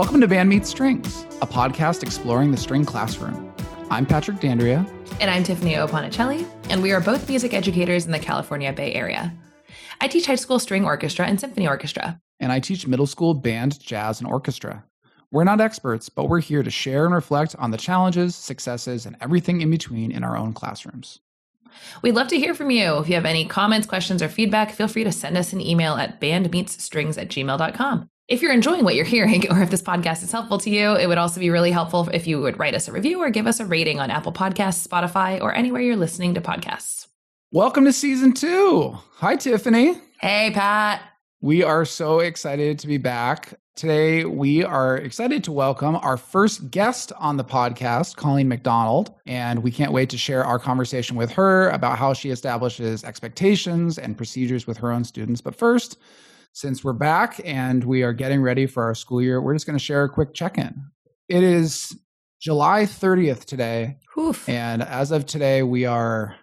Welcome to Band Meets Strings, a podcast exploring the string classroom. I'm Patrick Dandria. And I'm Tiffany Oponicelli, and we are both music educators in the California Bay Area. I teach high school string orchestra and symphony orchestra. And I teach middle school band, jazz, and orchestra. We're not experts, but we're here to share and reflect on the challenges, successes, and everything in between in our own classrooms. We'd love to hear from you. If you have any comments, questions, or feedback, feel free to send us an email at bandmeetsstrings at gmail.com. If you're enjoying what you're hearing, or if this podcast is helpful to you, it would also be really helpful if you would write us a review or give us a rating on Apple Podcasts, Spotify, or anywhere you're listening to podcasts. Welcome to season two. Hi, Tiffany. Hey, Pat. We are so excited to be back. Today, we are excited to welcome our first guest on the podcast, Colleen MacDonald. And we can't wait to share our conversation with her about how she establishes expectations and procedures with her own students. But first, since we're back and we are getting ready for our school year, we're just going to share a quick check in. It is July 30th today. Oof. And as of today, we are,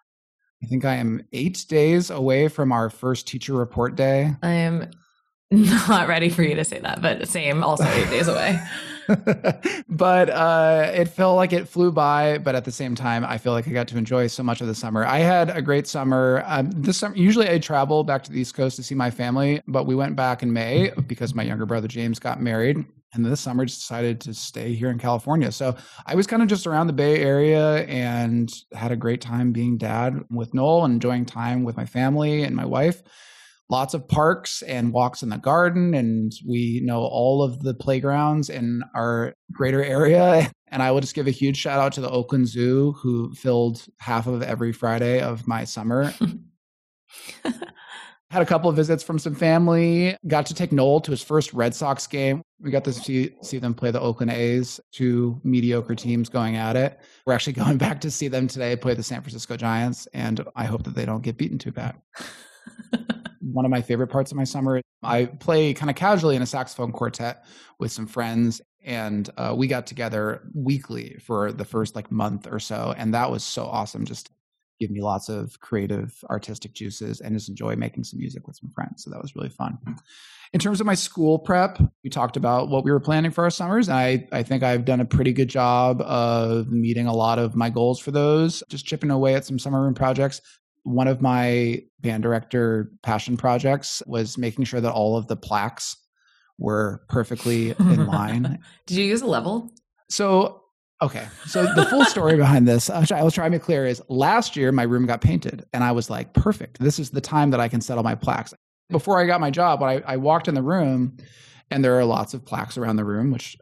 I think I am eight days away from our first teacher report day. I am not ready for you to say that, but same, also eight days away. but uh, it felt like it flew by. But at the same time, I feel like I got to enjoy so much of the summer. I had a great summer. Um, this summer, usually I travel back to the East Coast to see my family, but we went back in May because my younger brother James got married. And this summer, just decided to stay here in California. So I was kind of just around the Bay Area and had a great time being dad with Noel and enjoying time with my family and my wife lots of parks and walks in the garden and we know all of the playgrounds in our greater area. And i will just give a huge shout out to the oakland zoo who filled half of every friday of my summer. Had a couple of visits from some family got to take noel to his first red sox game. We got to see, see them play the oakland a's two mediocre teams going at it. We're actually going back to see them today play the san francisco giants and i hope that they don't get beaten too bad one of my favorite parts of my summer. I play kind of casually in a saxophone quartet with some friends, and uh, we got together weekly for the first like month or so, and that was so awesome. Just give me lots of creative, artistic juices, and just enjoy making some music with some friends. So that was really fun. In terms of my school prep, we talked about what we were planning for our summers. And I, I think I've done a pretty good job of meeting a lot of my goals for those, just chipping away at some summer room projects one of my band director passion projects was making sure that all of the plaques were perfectly in line. Did you use a level? So, okay. So the full story behind this, uh, I will try to make clear is last year my room got painted and I was like, perfect. This is the time that I can settle my plaques. Before I got my job, I, I walked in the room and there are lots of plaques around the room, which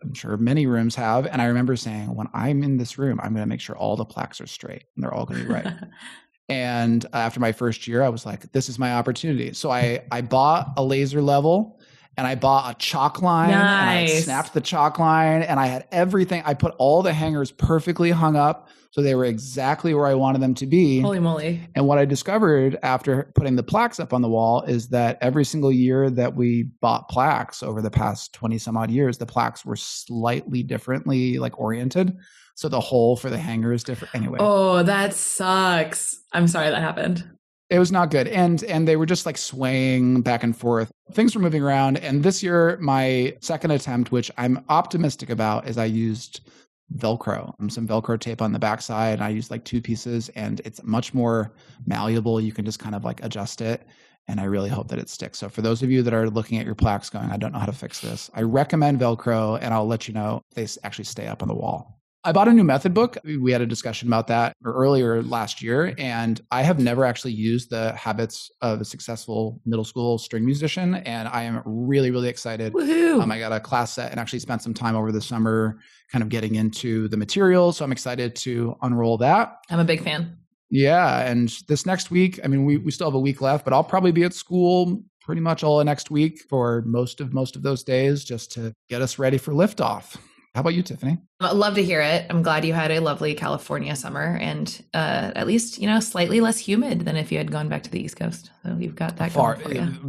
I'm sure many rooms have. And I remember saying, when I'm in this room, I'm going to make sure all the plaques are straight and they're all going to be right. And after my first year, I was like, this is my opportunity. So I, I bought a laser level and I bought a chalk line nice. and I snapped the chalk line and I had everything. I put all the hangers perfectly hung up. So they were exactly where I wanted them to be. Holy moly. And what I discovered after putting the plaques up on the wall is that every single year that we bought plaques over the past 20 some odd years, the plaques were slightly differently like oriented. So the hole for the hanger is different. Anyway. Oh, that sucks. I'm sorry that happened. It was not good. And and they were just like swaying back and forth. Things were moving around. And this year, my second attempt, which I'm optimistic about, is I used Velcro, um, some Velcro tape on the backside. And I used like two pieces and it's much more malleable. You can just kind of like adjust it. And I really hope that it sticks. So for those of you that are looking at your plaques going, I don't know how to fix this, I recommend Velcro and I'll let you know if they actually stay up on the wall. I bought a new method book. We had a discussion about that earlier last year, and I have never actually used the habits of a successful middle school string musician. And I am really, really excited. Um, I got a class set and actually spent some time over the summer kind of getting into the material. So I'm excited to unroll that. I'm a big fan. Yeah. And this next week, I mean, we, we still have a week left, but I'll probably be at school pretty much all next week for most of most of those days just to get us ready for liftoff. How about you, Tiffany? I love to hear it. I'm glad you had a lovely California summer and uh, at least, you know, slightly less humid than if you had gone back to the East Coast. So you've got that far,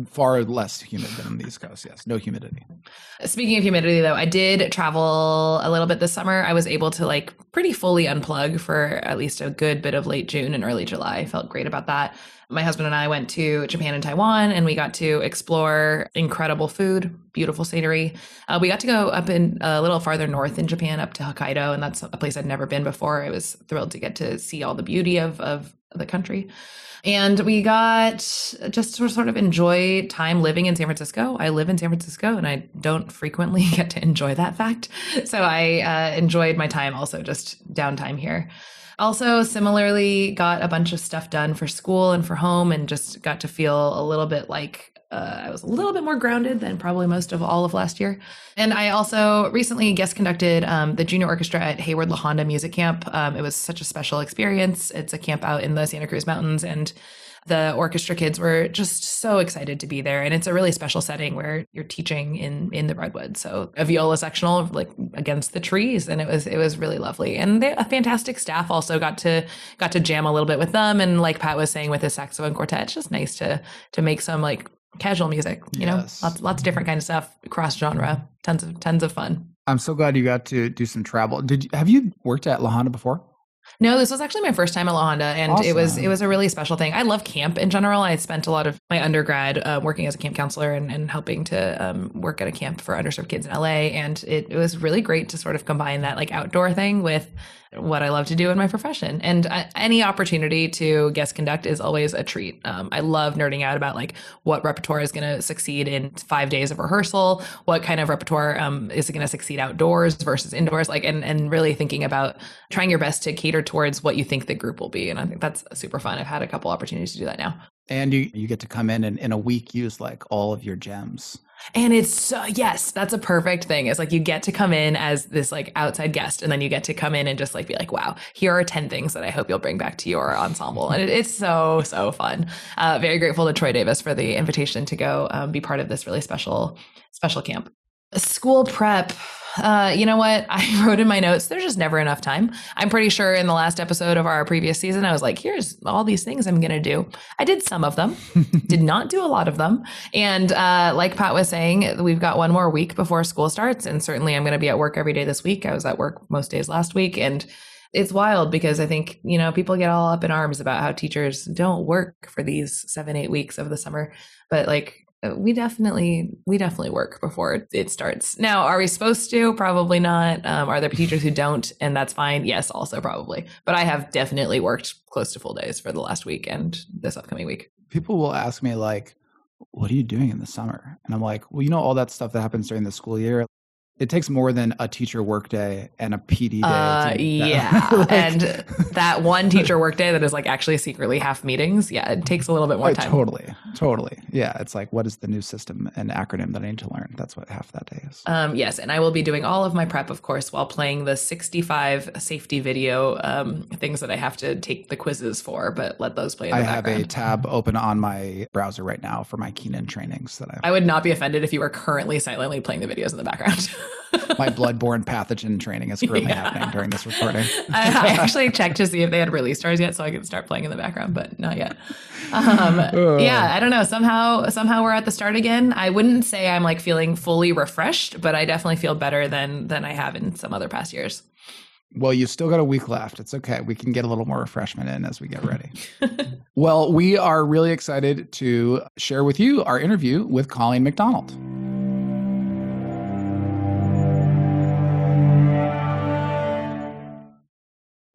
far less humid than the East Coast. Yes, no humidity. Speaking of humidity, though, I did travel a little bit this summer. I was able to like pretty fully unplug for at least a good bit of late June and early July. I felt great about that. My husband and I went to Japan and Taiwan and we got to explore incredible food, beautiful scenery. Uh, we got to go up in a little farther north in Japan, up to Hokkaido, and that's a place I'd never been before. I was thrilled to get to see all the beauty of, of the country. And we got just to sort of enjoy time living in San Francisco. I live in San Francisco and I don't frequently get to enjoy that fact. So I uh, enjoyed my time also just downtime here. Also, similarly, got a bunch of stuff done for school and for home and just got to feel a little bit like uh, I was a little bit more grounded than probably most of all of last year. And I also recently guest conducted um, the junior orchestra at Hayward La Honda Music Camp. Um, it was such a special experience. It's a camp out in the Santa Cruz Mountains, and the orchestra kids were just so excited to be there and it's a really special setting where you're teaching in in the redwood so a viola sectional like against the trees and it was it was really lovely and they, a fantastic staff also got to got to jam a little bit with them and like pat was saying with his saxophone quartet it's just nice to to make some like casual music you yes. know lots lots of different kind of stuff cross genre tons of tons of fun i'm so glad you got to do some travel did you, have you worked at la honda before no, this was actually my first time at La Honda, and awesome. it was it was a really special thing. I love camp in general. I spent a lot of my undergrad uh, working as a camp counselor and, and helping to um, work at a camp for underserved kids in LA, and it, it was really great to sort of combine that like outdoor thing with what I love to do in my profession. And any opportunity to guest conduct is always a treat. Um, I love nerding out about like what repertoire is going to succeed in five days of rehearsal, what kind of repertoire um, is going to succeed outdoors versus indoors, like, and, and really thinking about trying your best to cater towards what you think the group will be. And I think that's super fun. I've had a couple opportunities to do that now. And you, you get to come in and in a week use like all of your gems. And it's uh, yes, that's a perfect thing. It's like you get to come in as this like outside guest, and then you get to come in and just like be like, wow, here are 10 things that I hope you'll bring back to your ensemble. And it, it's so, so fun. Uh, very grateful to Troy Davis for the invitation to go um, be part of this really special, special camp. School prep uh, you know what? I wrote in my notes, there's just never enough time. I'm pretty sure in the last episode of our previous season, I was like, here's all these things I'm going to do. I did some of them, did not do a lot of them. And uh, like Pat was saying, we've got one more week before school starts. And certainly I'm going to be at work every day this week. I was at work most days last week. And it's wild because I think, you know, people get all up in arms about how teachers don't work for these seven, eight weeks of the summer. But like, we definitely we definitely work before it starts. Now are we supposed to? Probably not. Um, are there teachers who don't? And that's fine. Yes also probably. But i have definitely worked close to full days for the last week and this upcoming week. People will ask me like what are you doing in the summer? And i'm like well you know all that stuff that happens during the school year it takes more than a teacher workday and a PD day. Uh, yeah, like, and that one teacher workday that is like actually secretly half meetings. Yeah, it takes a little bit more time. Totally, totally. Yeah, it's like what is the new system and acronym that I need to learn? That's what half that day is. Um, yes, and I will be doing all of my prep, of course, while playing the sixty-five safety video um, things that I have to take the quizzes for. But let those play. I have a tab open on my browser right now for my Keenan trainings that I. I would not be offended if you were currently silently playing the videos in the background. my bloodborne pathogen training is currently yeah. happening during this recording. I, I, actually checked to see if they had released ours yet, so I could start playing in the background, but not yet. Um, yeah, I don't know. Somehow, somehow we're at the start again. I wouldn't say I'm like feeling fully refreshed, but I definitely feel better than than I have in some other past years. Well, you still got a week left. It's okay. We can get a little more refreshment in as we get ready. well, we are really excited to share with you our interview with Colleen MacDonald.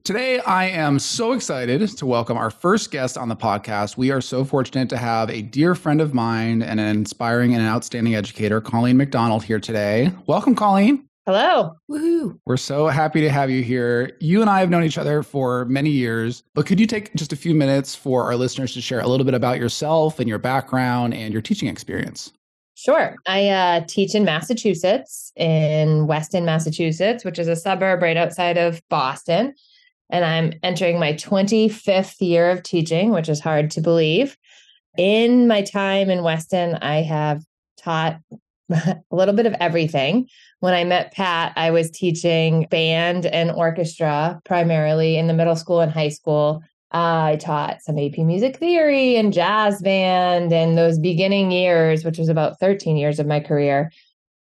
Today, I am so excited to welcome our first guest on the podcast. We are so fortunate to have a dear friend of mine and an inspiring and an outstanding educator, Colleen MacDonald, here today. Welcome, Colleen. Hello. Woohoo. We're so happy to have you here. You and I have known each other for many years, but could you take just a few minutes for our listeners to share a little bit about yourself and your background and your teaching experience? Sure. I uh, teach in Massachusetts, in Weston, Massachusetts, which is a suburb right outside of Boston and I'm entering my 25th year of teaching, which is hard to believe. In my time in Weston, I have taught a little bit of everything. When I met Pat, I was teaching band and orchestra primarily in the middle school and high school. Uh, I taught some AP music theory and jazz band and those beginning years, which was about 13 years of my career.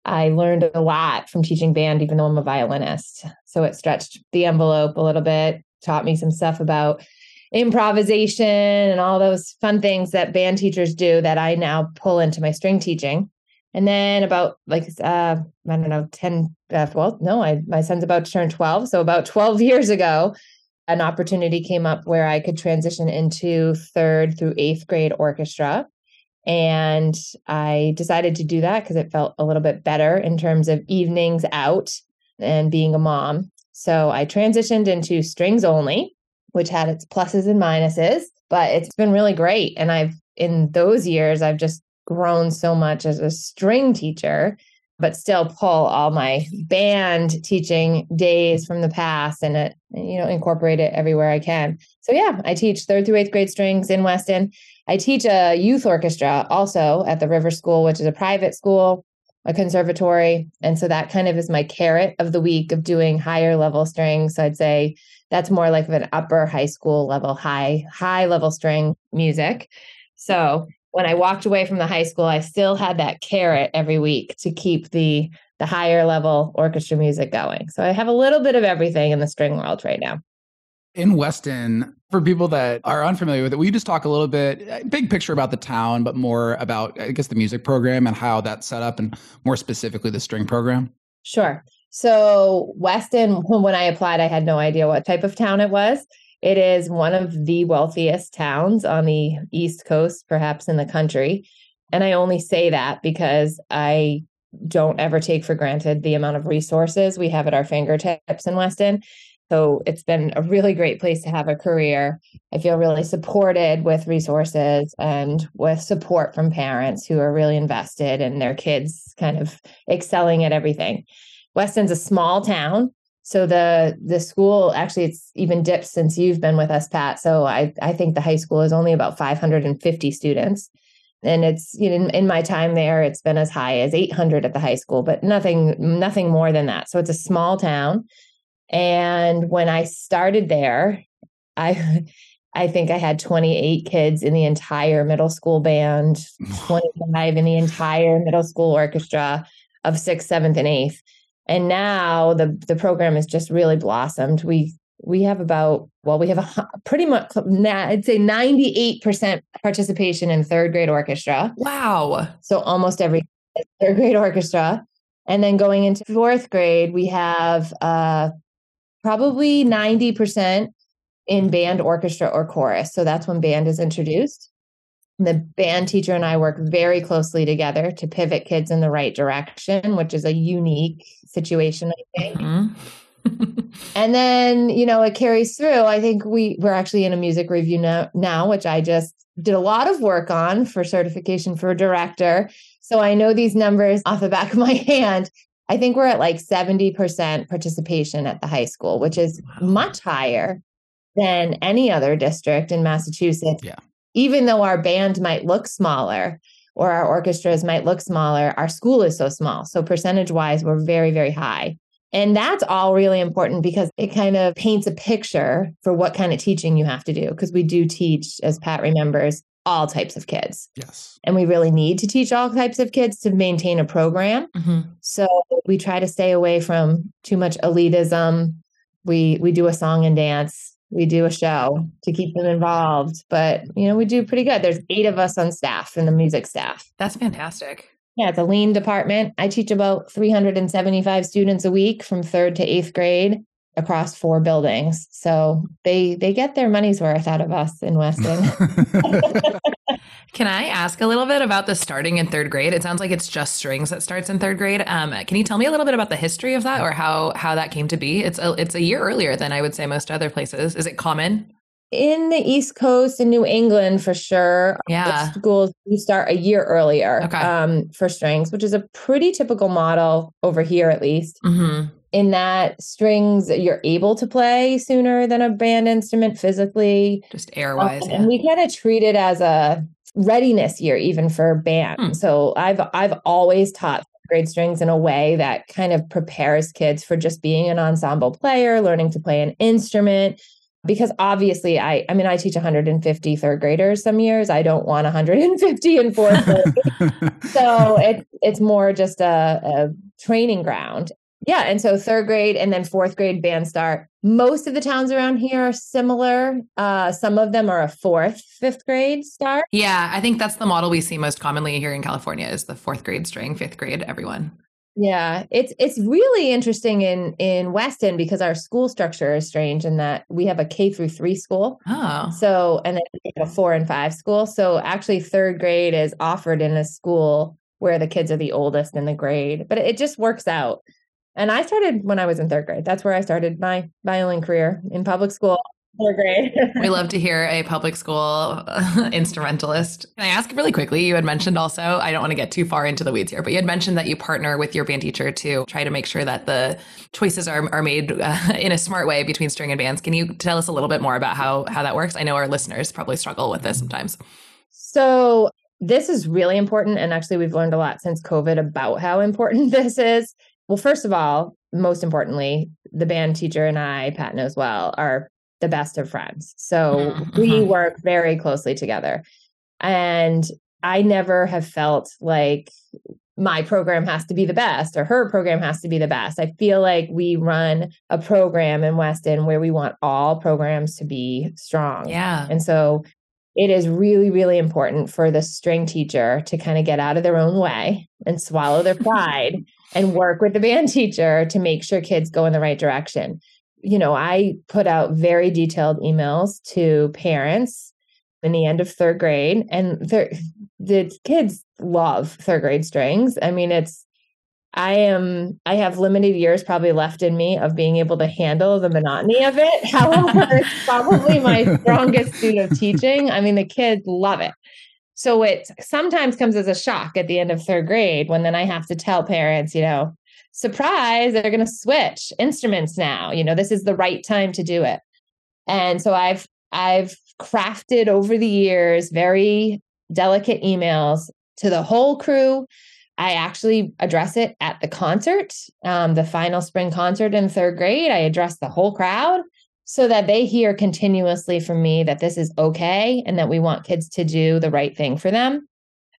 I learned a lot from teaching band, even though I'm a violinist. So it stretched the envelope a little bit, taught me some stuff about improvisation and all those fun things that band teachers do that I now pull into my string teaching. And then about like uh, I don't know, 10, uh, well, no, I my son's about to turn 12. So about 12 years ago, an opportunity came up where I could transition into third through eighth grade orchestra. And I decided to do that because it felt a little bit better in terms of evenings out and being a mom. So I transitioned into strings only, which had its pluses and minuses, but it's been really great. And I've, in those years, I've just grown so much as a string teacher but still pull all my band teaching days from the past and it, you know, incorporate it everywhere I can. So yeah, I teach third through eighth grade strings in Weston. I teach a youth orchestra also at the Rivers School, which is a private school, a conservatory. And so that kind of is my carrot of the week of doing higher level strings. So I'd say that's more like of an upper high school level, high, high level string music. So when I walked away from the high school, I still had that carrot every week to keep the the higher level orchestra music going. So I have a little bit of everything in the string world right now. In Weston, for people that are unfamiliar with it, will you just talk a little bit, uh, big picture about the town, but more about, I guess, the music program and how that's set up, and more specifically the string program? Sure. So, Weston, when I applied, I had no idea what type of town it was. It is one of the wealthiest towns on the East Coast, perhaps in the country. And I only say that because I don't ever take for granted the amount of resources we have at our fingertips in Weston. So it's been a really great place to have a career. I feel really supported with resources and with support from parents who are really invested in their kids kind of excelling at everything. Weston's a small town, so the the school actually it's even dipped since you've been with us, Pat. So I I think the high school is only about 550 students. And it's you know in, in my time there, it's been as high as 800 at the high school, but nothing nothing more than that. So it's a small town. And when I started there, I I think I had 28 kids in the entire middle school band, 25 in the entire middle school orchestra of sixth, seventh, and eighth. And now the the program has just really blossomed. We we have about well we have a pretty much i'd say 98% participation in third grade orchestra. Wow. So almost every third grade orchestra. And then going into fourth grade we have uh probably 90% in band orchestra or chorus so that's when band is introduced the band teacher and I work very closely together to pivot kids in the right direction, which is a unique situation, I think. Mm-hmm. and then, you know, it carries through. I think we we're actually in a music review now, now, which I just did a lot of work on for certification for a director. So I know these numbers off the back of my hand. I think we're at like 70% participation at the high school, which is much higher than any other district in Massachusetts. Yeah even though our band might look smaller or our orchestras might look smaller, our school is so small. So, percentage wise, we're very, very high. And that's all really important because it kind of paints a picture for what kind of teaching you have to do. Because we do teach, as Pat remembers, all types of kids. Yes. And we really need to teach all types of kids to maintain a program. Mm-hmm. So we try to stay away from too much elitism. We we do a song and dance we do a show to keep them involved. But, you know, we do pretty good. There's eight of us on staff in the music staff. That's fantastic. Yeah, it's a lean department. I teach about 375 students a week from third to eighth grade across four buildings. So they they get their money's worth out of us in Weston. Can I ask a little bit about the starting in third grade? It sounds like it's just strings that starts in third grade. Um, can you tell me a little bit about the history of that, or how how that came to be? It's a it's a year earlier than I would say most other places. Is it common? In the East Coast, in New England, for sure. Yeah, schools we start a year earlier okay. um, for strings, which is a pretty typical model over here, at least. Mm-hmm in that strings you're able to play sooner than a band instrument physically just airwise um, yeah. and we kind of treat it as a readiness year even for band. Hmm. So I've I've always taught grade strings in a way that kind of prepares kids for just being an ensemble player, learning to play an instrument. Because obviously, I I mean, I teach 150 third graders some years. I don't want 150 in fourth grade. so it, it's more just a, a training ground. Yeah, and so third grade and then fourth grade band start. Most of the towns around here are similar. Uh, some of them are a fourth, fifth grade start. Yeah, I think that's the model we see most commonly here in California is the fourth grade string, fifth grade, everyone. Yeah, it's it's really interesting in in Weston because our school structure is strange in that we have a K through three school. Oh, So and then a four and five school. So actually, third grade is offered in a school where the kids are the oldest in the grade, but it just works out. And I started when I was in third grade. That's where I started my violin career in public school, third grade. we love to hear a public school instrumentalist. Can I ask really quickly? You had mentioned also, I don't want to get too far into the weeds here, but you had mentioned that you partner with your band teacher to try to make sure that the choices are, are made uh, in a smart way between string and bands. Can you tell us a little bit more about how, how that works? I know our listeners probably struggle with this sometimes. So this is really important. And actually, we've learned a lot since COVID about how important this is. Well, first of all, most importantly, the band teacher and I, Pat knows well, are the best of friends. So Mhm, we work very closely together. And I never have felt like my program has to be the best or her program has to be the best. I feel like we run a program in Weston where we want all programs to be strong. Yeah. And so it is really, really important for the string teacher to kind of get out of their own way and swallow their pride and work with the band teacher to make sure kids go in the right direction. You know, I put out very detailed emails to parents in the end of third grade, and thir- the kids love third grade strings. I mean, it's I am I have limited years probably left in me of being able to handle the monotony of it. However, it's probably my strongest suit of teaching. I mean, the kids love it. So it sometimes comes as a shock at the end of third grade when then I have to tell parents, you know, surprise, they're going to switch instruments now. You know, this is the right time to do it. And so I've I've crafted over the years very delicate emails to the whole crew. I actually address it at the concert, um, the final spring concert in third grade. I address the whole crowd so that they hear continuously from me that this is okay and that we want kids to do the right thing for them.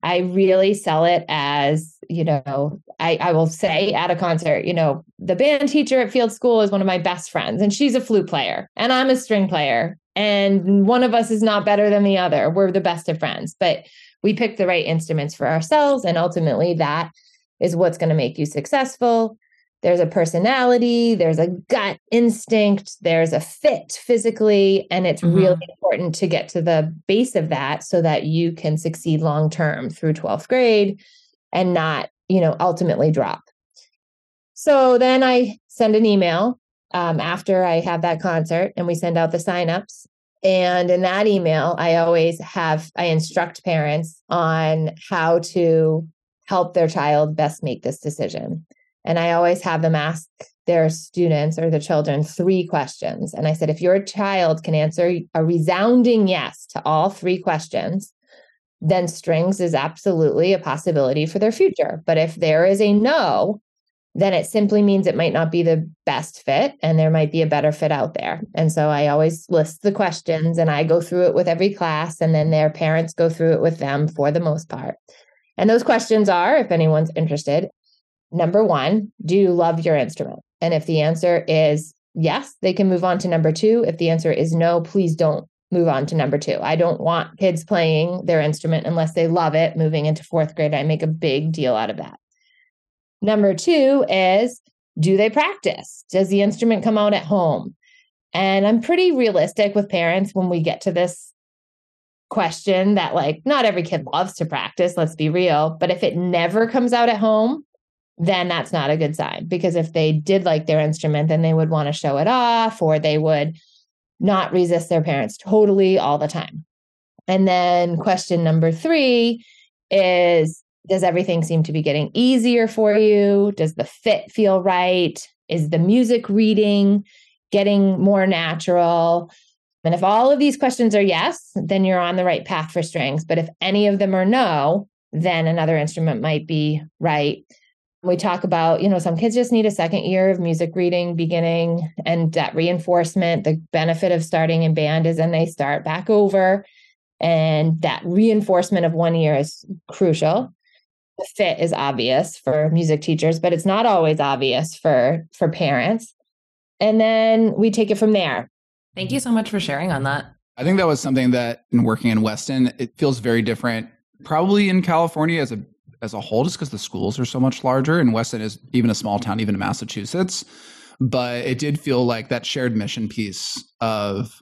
I really sell it as, you know, I, I will say at a concert, you know, the band teacher at Field School is one of my best friends, and she's a flute player, and I'm a string player. And one of us is not better than the other. We're the best of friends, but we pick the right instruments for ourselves. And ultimately, that is what's going to make you successful. There's a personality, there's a gut instinct, there's a fit physically. And it's Mhm. really important to get to the base of that so that you can succeed long term through 12th grade and not, you know, ultimately drop. So then I send an email um, after I have that concert and we send out the signups. And in that email, I always have, I instruct parents on how to help their child best make this decision. And I always have them ask their students or the children three questions. And I said, if your child can answer a resounding yes to all three questions, then strings is absolutely a possibility for their future. But if there is a no, then it simply means it might not be the best fit and there might be a better fit out there. And so I always list the questions and I go through it with every class and then their parents go through it with them for the most part. And those questions are if anyone's interested, number mm-hmm. 1, do you love your instrument? And if the answer is yes, they can move on to number 2. If the answer is no, please don't move on to number 2. I don't want kids playing their instrument unless they love it moving into 4th grade. I make a big deal out of that. Number two is do they practice? Does the instrument come out at home? And I'm pretty realistic with parents when we get to this question that, like, not every kid loves to practice, let's be real. But if it never comes out at home, then that's not a good sign because if they did like their instrument, then they would want to show it off or they would not resist their parents totally all the time. And then question number three is does everything seem to be getting easier for you? Does the fit feel right? Is the music reading getting more natural? And if all of these questions are yes, then you're on the right path for strings. But if any of them are no, then another instrument might be right. We talk about, you know, some kids just need a second year of music reading beginning and that reinforcement. The benefit of starting in band is then they start back over. And that reinforcement of one year is crucial. the fit is obvious for music teachers, but it's not always obvious for for parents. And then we take it from there. Thank you so much for sharing on that. I think that was something that in working in Weston, it feels very different. Probably in California as a as a whole, just because the schools are so much larger, and Weston is even a small town, even in Massachusetts. But it did feel like that shared mission piece of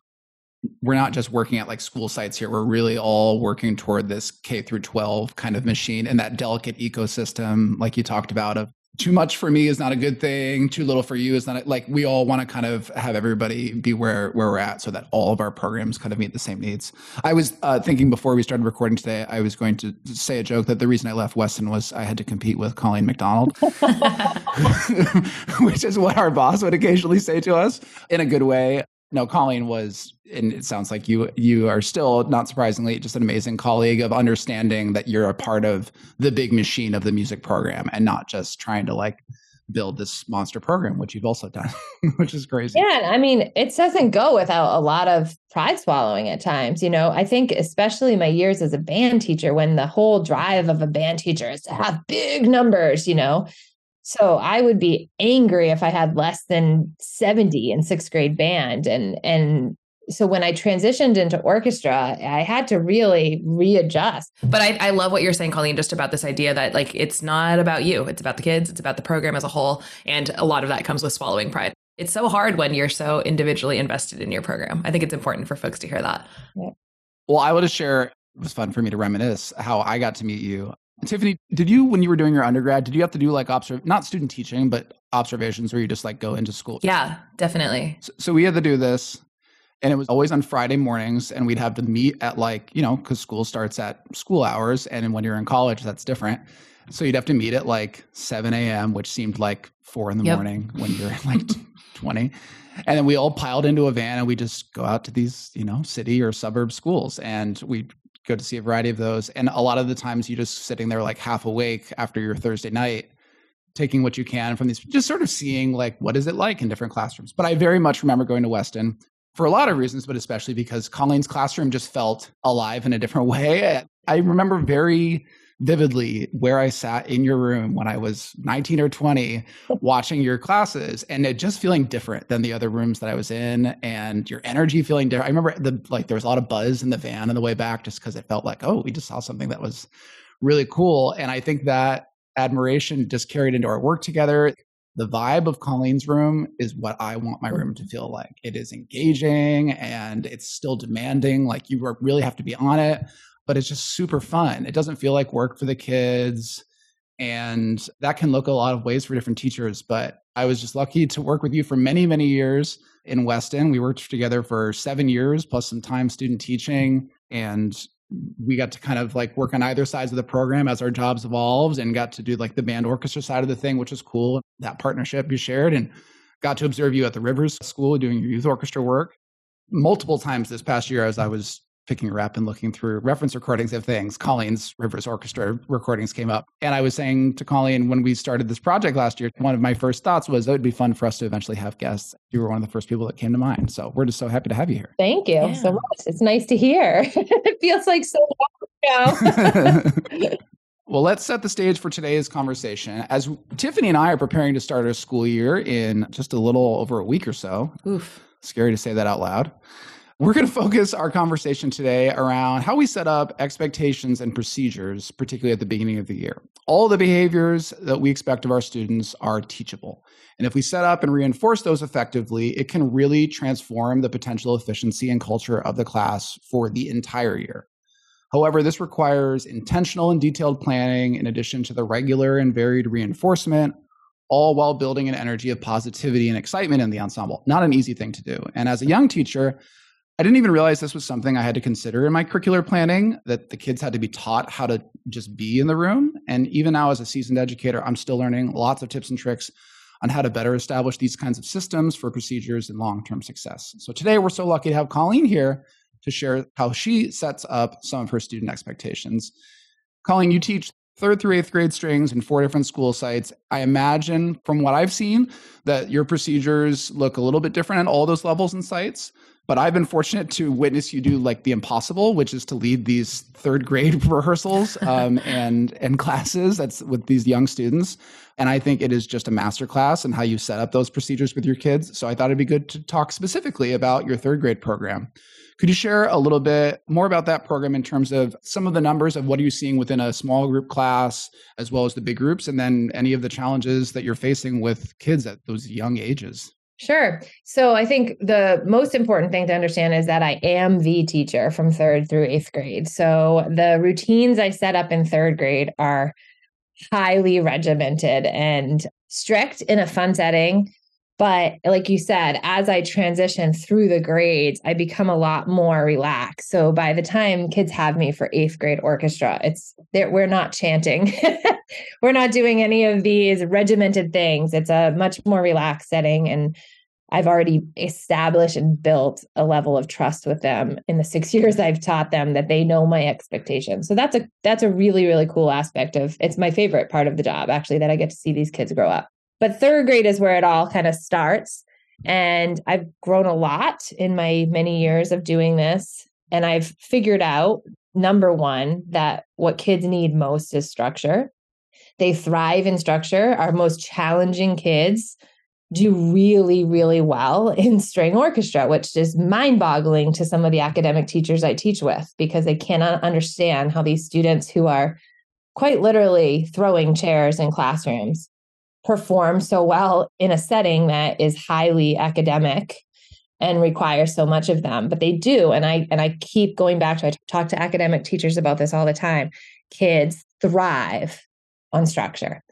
we're not just working at like school sites here. We're really all working toward this K through 12 kind of machine and that delicate ecosystem, like you talked about, of too much for me is not a good thing. Too little for you is not a, like we all want to kind of have everybody be where where we're at, so that all of our programs kind of meet the same needs. I was uh, thinking before we started recording today, I was going to say a joke that the reason I left Weston was I had to compete with Colleen MacDonald, which is what our boss would occasionally say to us in a good way no, Colleen was, and it sounds like you you are still not surprisingly just an amazing colleague of understanding that you're a part of the big machine of the music program and not just trying to like build this monster program, which you've also done, which is crazy. Yeah, I mean, it doesn't go without a lot of pride swallowing at times. You know, I think especially my years as a band teacher, when the whole drive of a band teacher is to have big numbers, you know, so I would be angry if I had less than 70 in sixth grade band. And and so when I transitioned into orchestra, I had to really readjust. But I, I love what you're saying, Colleen, just about this idea that like it's not about you, it's about the kids, it's about the program as a whole. And a lot of that comes with swallowing pride. It's so hard when you're so individually invested in your program. I think it's important for folks to hear that. Yeah. Well, I want to share it was fun for me to reminisce how I got to meet you Tiffany, did you when you were doing your undergrad, did you have to do like observe not student teaching, but observations where you just like go into school? Yeah, definitely. So, so we had to do this and it was always on Friday mornings and we'd have to meet at like, you know, cuz school starts at school hours and when you're in college that's different. So you'd have to meet at like 7 a.m., which seemed like four in the yep. morning when you're like 20. And then we all piled into a van and we just go out to these, you know, city or suburb schools and we go to see a variety of those. And a lot of the times you're just sitting there like half awake after your Thursday night, taking what you can from these, just sort of seeing like what is it like in different classrooms. But I very much remember going to Weston for a lot of reasons, but especially because Colleen's classroom just felt alive in a different way. I remember very vividly where I sat in your room when I was 19 or 20 watching your classes and it just feeling different than the other rooms that I was in and your energy feeling different. I remember the like there was a lot of buzz in the van on the way back just because it felt like, oh, we just saw something that was really cool. And I think that admiration just carried into our work together. The vibe of Colleen's room is what I want my room to feel like. It is engaging and it's still demanding. Like you really have to be on it but it's just super fun. It doesn't feel like work for the kids. And that can look a lot of ways for different teachers. But I was just lucky to work with you for many, many years in Weston. We worked together for seven years, plus some time student teaching. And we got to kind of like work on either sides of the program as our jobs evolved and got to do like the band orchestra side of the thing, which was cool. That partnership you shared and got to observe you at the Rivers School doing your youth orchestra work multiple times this past year as I was picking her up and looking through reference recordings of things. Colleen's Rivers Orchestra recordings came up. And I was saying to Colleen when we started this project last year, one of my first thoughts was it would be fun for us to eventually have guests. You were one of the first people that came to mind. So we're just so happy to have you here. Thank you yeah. so much. It's nice to hear. it feels like so long ago. Well, let's set the stage for today's conversation. As Tiffany and I are preparing to start our school year in just a little over a week or so. Oof. Scary to say that out loud. We're going to focus our conversation today around how we set up expectations and procedures, particularly at the beginning of the year. All the behaviors that we expect of our students are teachable. And if we set up and reinforce those effectively, it can really transform the potential efficiency and culture of the class for the entire year. However, this requires intentional and detailed planning in addition to the regular and varied reinforcement, all while building an energy of positivity and excitement in the ensemble. Not an easy thing to do. And as a young teacher, I didn't even realize this was something I had to consider in my curricular planning that the kids had to be taught how to just be in the room. And even now, as a seasoned educator, I'm still learning lots of tips and tricks on how to better establish these kinds of systems for procedures and long term success. So today, we're so lucky to have Colleen here to share how she sets up some of her student expectations. Colleen, you teach third through eighth grade strings in four different school sites. I imagine from what I've seen that your procedures look a little bit different at all those levels and sites. But I've been fortunate to witness you do like the impossible, which is to lead these third grade rehearsals um, and and classes that's with these young students. And I think it is just a masterclass in how you set up those procedures with your kids. So I thought it'd be good to talk specifically about your third grade program. Could you share a little bit more about that program in terms of some of the numbers of what are you seeing within a small group class as well as the big groups, and then any of the challenges that you're facing with kids at those young ages? Sure. So I think the most important thing to understand is that I am the teacher from third through eighth grade. So the routines I set up in third grade are highly regimented and strict in a fun setting. But like you said, as I transition through the grades, I become a lot more relaxed. So by the time kids have me for eighth grade orchestra, it's we're not chanting, we're not doing any of these regimented things. It's a much more relaxed setting, and I've already established and built a level of trust with them in the six years I've taught them that they know my expectations. So that's a that's a really really cool aspect of it's my favorite part of the job actually that I get to see these kids grow up. But third grade is where it all kind of starts. And I've grown a lot in my many years of doing this. And I've figured out number one, that what kids need most is structure. They thrive in structure. Our most challenging kids do really, really well in string orchestra, which is mind boggling to some of the academic teachers I teach with because they cannot understand how these students who are quite literally throwing chairs in classrooms perform so well in a setting that is highly academic and requires so much of them but they do and i and i keep going back to i talk to academic teachers about this all the time kids thrive on structure.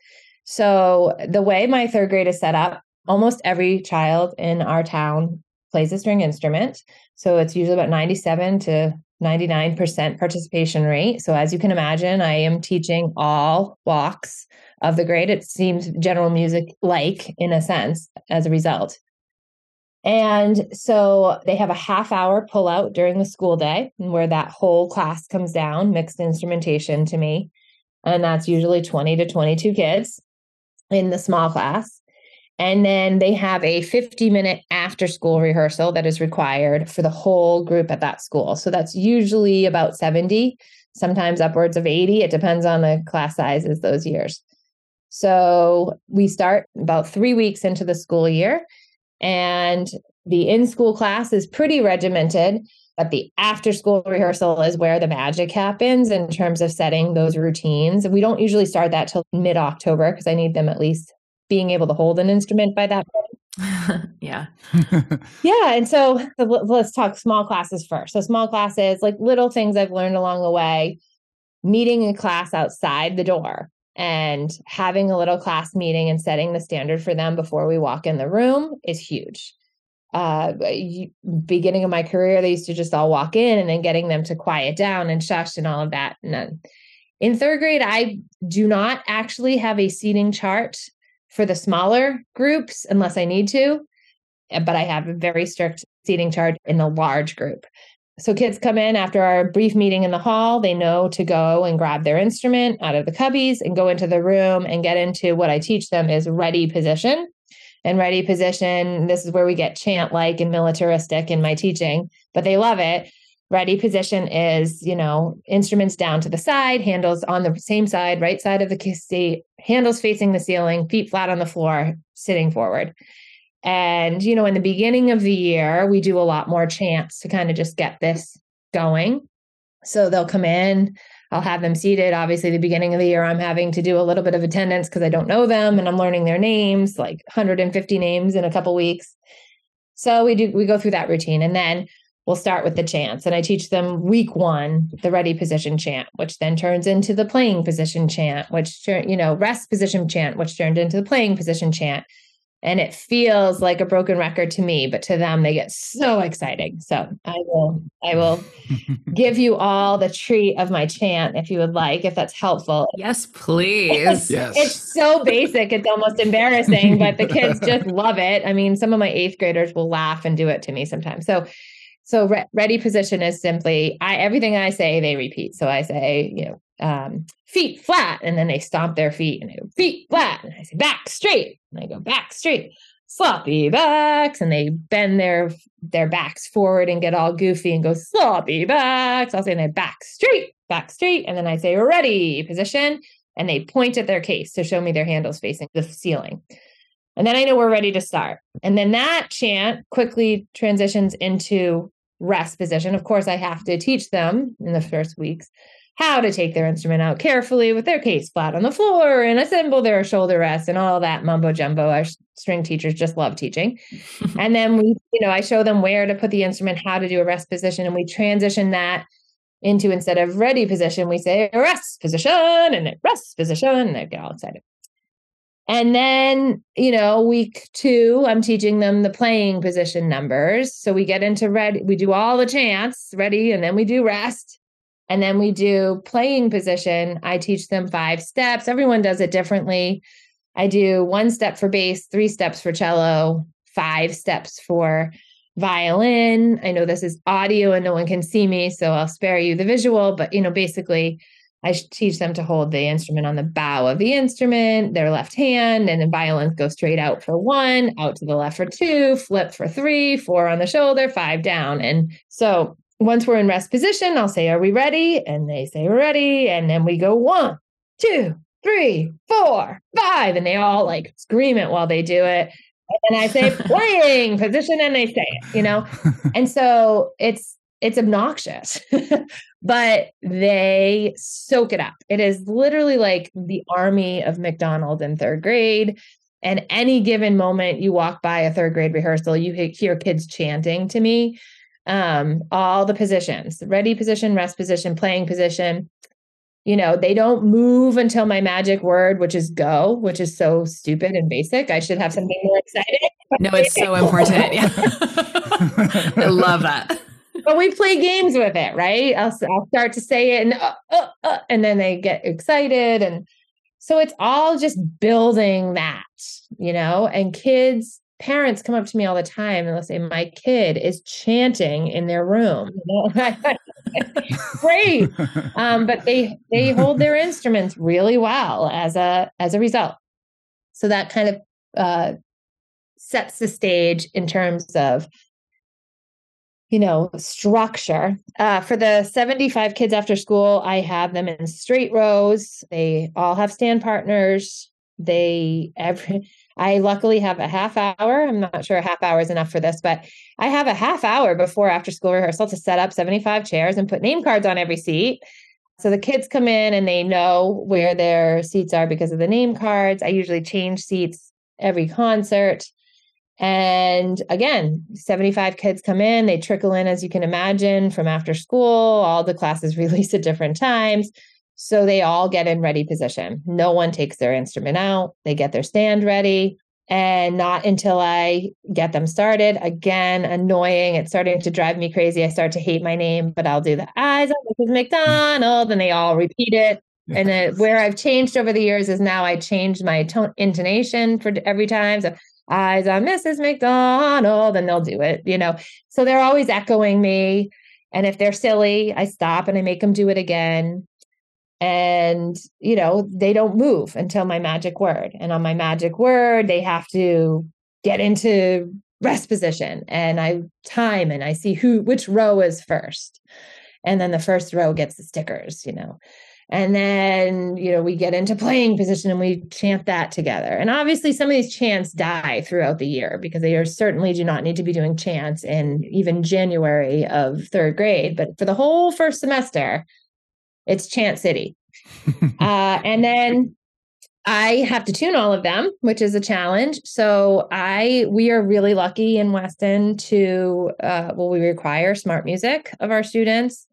So the way my third grade is set up almost every child in our town plays a string instrument so it's usually about 97 to 99% participation rate. So as you can imagine i am teaching all walks of the grade. It seems general music like in a sense as a result. And so they have a half hour pull out during the school day where that whole class comes down, mixed instrumentation to me. And that's usually 20 to 22 kids in the small class. And then they have a 50 minute after school rehearsal that is required for the whole group at that school. So that's usually about 70, sometimes upwards of 80. It depends on the class sizes those years. So we start about three weeks into the school year, and the in school class is pretty regimented. But the after school rehearsal is where the magic happens in terms of setting those routines. We don't usually start that till mid October because I need them at least being able to hold an instrument by that point. yeah. yeah. And so let's talk small classes first. So, small classes, like little things I've learned along the way, meeting a class outside the door and having a little class meeting and setting the standard for them before we walk in the room is huge. Uh, beginning of my career, they used to just all walk in and then getting them to quiet down and shush and all of that. None. in third grade, I do not actually have a seating chart for the smaller groups unless I need to, eh, but I have a very strict seating chart in the large group. So kids come in after our brief meeting in the hall. They know to go and grab their instrument out of the cubbies and go into the room and get into what I teach them is ready position. And ready position, this is where we get chant like and militaristic in my teaching, but they love it. Ready position is, you know, instruments down to the side, handles on the same side, right side of the seat, handles facing the ceiling, feet flat on the floor, sitting forward. And, you know, in the beginning of the year, we do a lot more chants to kind of just get this going. So they'll come in, I'll have them seated. Obviously, the beginning of the year, I'm having to do a little bit of attendance because I don't know them and I'm learning their names, like 150 names in a couple weeks. So we do we go through that routine and then we'll start with the chants. And I teach them week one, the ready position chant, which then turns into the playing position chant, which you know, rest position chant, which turned into the playing position chant and it feels like a broken record to me but to them they get so exciting. So i will i will give you all the treat of my chant if you would like if that's helpful. Yes please. It's, yes. it's so basic it's almost embarrassing but the kids just love it. I mean some of my eighth graders will laugh and do it to me sometimes. So so re- ready position is simply I everything I say they repeat. So I say, you know, um, feet flat, and then they stomp their feet and they go feet flat, and I say back straight, and I go back straight. sloppy backs and they bend their their backs forward and get all goofy and go sloppy backs. I'll say they back straight, back straight. And then I say ready position. And they point at their case to show me their handles facing the ceiling. And then I know we're ready to start. And then that chant quickly transitions into rest position. Of course, I have to teach them in the first weeks how to take their instrument out carefully with their case flat on the floor and assemble their shoulder rest and all that mumbo jumbo. Our string teachers just love teaching. and then we, you know, I show them where to put the instrument, how to do a rest position, and we transition that into instead of ready position, we say rest position and rest position. And they get all excited. And then, you know, week two, I'm teaching them the playing position numbers. So we get into ready, we do all the chants, ready, and then we do rest. And then we do playing position. I teach them five steps. Everyone does it differently. I do one step for bass, three steps for cello, five steps for violin. I know this is audio and no one can see me, so I'll spare you the visual, but you know, basically I teach them to hold the instrument on the bow of the instrument, their left hand, and then violins go straight out for one, out to the left for two, flip for three, four on the shoulder, five down. And so once we're in rest position, I'll say, Are we ready? And they say, We're ready. And then we go one, two, three, four, five. And they all like scream it while they do it. And I say, Playing position, and they say it, you know? and so it's, it's obnoxious, but they soak it up. It is literally like the army of MacDonald in third grade. And any given moment you walk by a third grade rehearsal, you hear kids chanting to me um, all the positions ready position, rest position, playing position. You know, they don't move until my magic word, which is go, which is so stupid and basic. I should have something more exciting. No, it's so important. Yeah. I love that. But we play games with it, right? I'll, I'll start to say it and, uh, uh, uh, and then they get excited. And so it's all just building that, you know, and kids parents come up to me all the time and they'll say, My kid is chanting in their room. Great. Um, but they they hold their instruments really well as a as a result. So that kind of uh, sets the stage in terms of you know structure uh, for the 75 kids after school i have them in straight rows they all have stand partners they every I luckily have a half hour. I'm not sure a half hour is enough for this, but I have a half hour before after school rehearsal to set up 75 chairs and put name cards on every seat. So the kids come in and they know where their seats are because of the name cards. I usually change seats every concert. And again, 75 kids come in, they trickle in, as you can imagine, from after school. All the classes release at different times. So they all get in ready position. No one takes their instrument out. They get their stand ready. And not until I get them started. Again, annoying. It's starting to drive me crazy. I start to hate my name, but I'll do the eyes on Mrs. MacDonald, and they all repeat it. And then where I've changed over the years is now I change my tone intonation for every time. So eyes on Mrs. MacDonald, and they'll do it, you know. So they're always echoing me. And if they're silly, I stop and I make them do it again and you know they don't move until my magic word. And on my magic word they have to get into rest position. And i time and i see who which row is first. And then the first row gets the stickers you know. And then you know we get into playing position and we chant that together. And obviously some of these chants die throughout the year because they are certainly do not need to be doing chants in even january of third grade. But for the whole first semester it's Chant City. uh, and then I have to tune all of them, which is a challenge. So I we are really lucky in Weston to uh, well, we require SmartMusic of our students,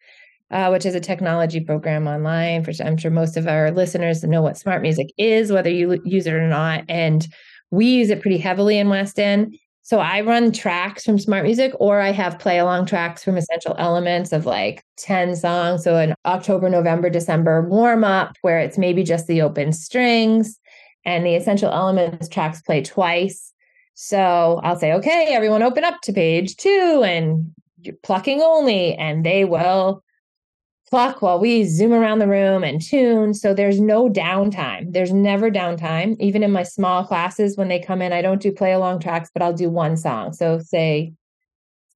uh, which is a technology program online. For I'm sure most of our listeners know what SmartMusic is, whether you use it or not. And we use it pretty heavily in Weston. So I run tracks from SmartMusic or I have play along tracks from Essential Elements of like 10 songs. So an October, November, December warm up where it's maybe just the open strings and the Essential Elements tracks play twice. So I'll say, okay, everyone open up to page two and plucking only. And they will pluck while we zoom around the room and tune. So there's no downtime. There's never downtime. Even in my small classes, when they come in, I don't do play along tracks, but I'll do one song. So say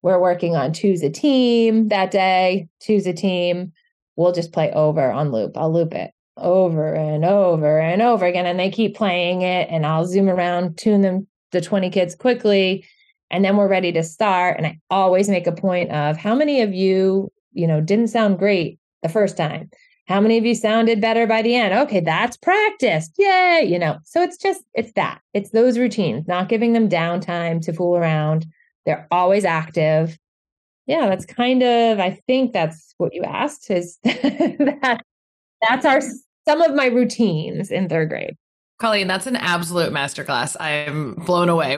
we're working on Two's a Team that day, Two's a Team. We'll just play over on loop. I'll loop it over and over and over again. And they keep playing it, and I'll zoom around, tune them, the 20 kids quickly. And then we're ready to start. And I always make a point of how many of you, you know, didn't sound great the first time. How many of you sounded better by the end? Okay, that's practice. Yay. You know, so it's just, it's that. It's those routines, not giving them downtime to fool around. They're always active. Yeah, that's kind of, I think that's what you asked is that that's our, some of my routines in third grade. Colleen, that's an absolute masterclass. I'm blown away.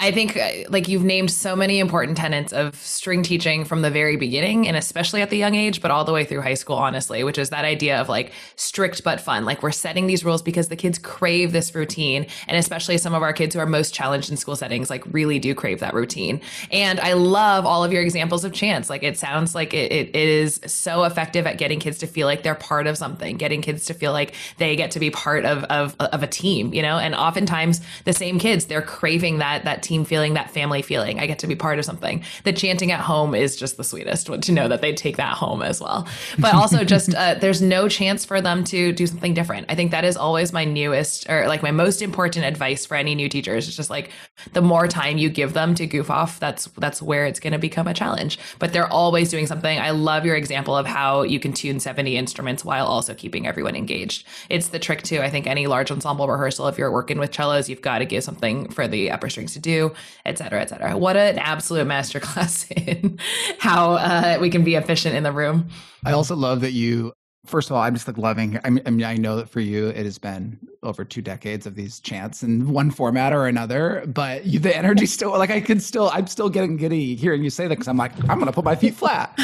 I think uh, like you've named so many important tenets of string teaching from the very beginning and especially at the young age, but all the way through high school, honestly, which is that idea of like strict but fun. Like we're setting these rules because the kids crave this routine. And especially some of our kids who are most challenged in school settings, like really do crave that routine. And I love all of your examples of chants. Like it sounds like it, it, it is so effective at getting kids to feel like they're part of something, getting kids to feel like they get to be part of, of, of a team, you know? And oftentimes the same kids, they're craving that, that team feeling, that family feeling. I get to be part of something. The chanting at home is just the sweetest to know that they take that home as well. But also, just uh, there's no chance for them to do something different. I think that is always my newest or like my most important advice for any new teachers. It's just like the more time you give them to goof off, that's that's where it's going to become a challenge. But they're always doing something. I love your example of how you can tune 70 instruments while also keeping everyone engaged. It's the trick to I think any large ensemble rehearsal. If you're working with cellos, you've got to give something for the upper strings to do et cetera, et cetera. What an absolute masterclass in how uh, we can be efficient in the room. I also love that you first of all, I'm just like loving. I mean, I mean, I know that for you, it has been over two decades of these chants in one format or another. But you, the energy still, like, I can still, I'm still getting giddy hearing you say that because I'm like, I'm gonna put my feet flat.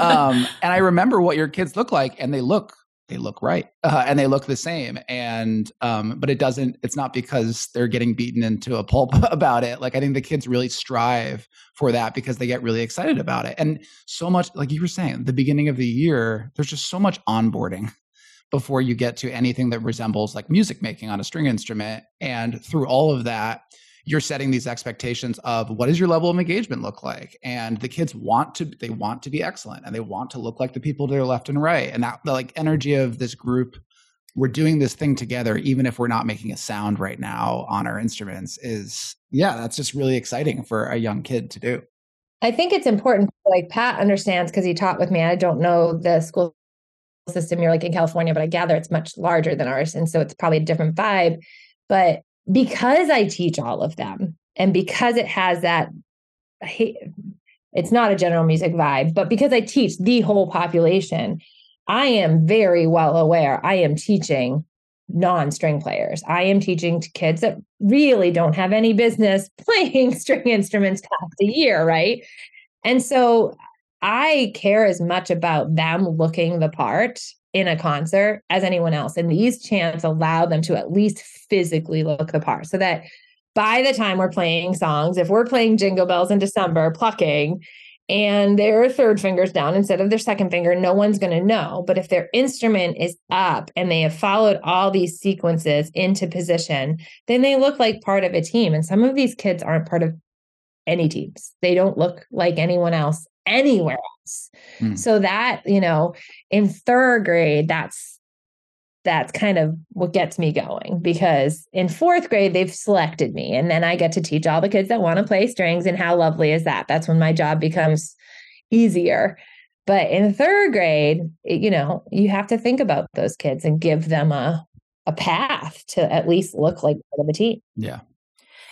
Um, and I remember what your kids look like, and they look they look right uh, and they look the same and um, but it doesn't it's not because they're getting beaten into a pulp about it like i think the kids really strive for that because they get really excited about it and so much like you were saying the beginning of the year there's just so much onboarding before you get to anything that resembles like music making on a string instrument and through all of that you're setting these expectations of what does your level of engagement look like? And the kids want to they want to be excellent and they want to look like the people to their left and right. And that the like energy of this group we're doing this thing together even if we're not making a sound right now on our instruments is yeah that's just really exciting for a young kid to do. I think it's important like pat understands because he taught with me i don't know the school system you're like in california but i gather it's much larger than ours and so it's probably a different vibe. But because I teach all of them and because it has that it's not a general music vibe, but because I teach the whole population, I am very well aware I am teaching non-string players. I am teaching to kids that really don't have any business playing string instruments past a year, right? And so I care as much about them looking the part in a concert as anyone else. And these chants allow them to at least physically look the part so that by the time we're playing songs, if we're playing Jingle Bells in December, plucking, and their third finger's down instead of their second finger, no one's going to know. But if their instrument is up and they have followed all these sequences into position, then they look like part of a team. And some of these kids aren't part of any teams, they don't look like anyone else anywhere else. Mm. So that, you know, in third grade, that's that's kind of what gets me going because in fourth grade they've selected me and then I get to teach all the kids that want to play strings and how lovely is that? That's when my job becomes easier. But in third grade, you know, you have to think about those kids and give them a a path to at least look like part of a team. Yeah.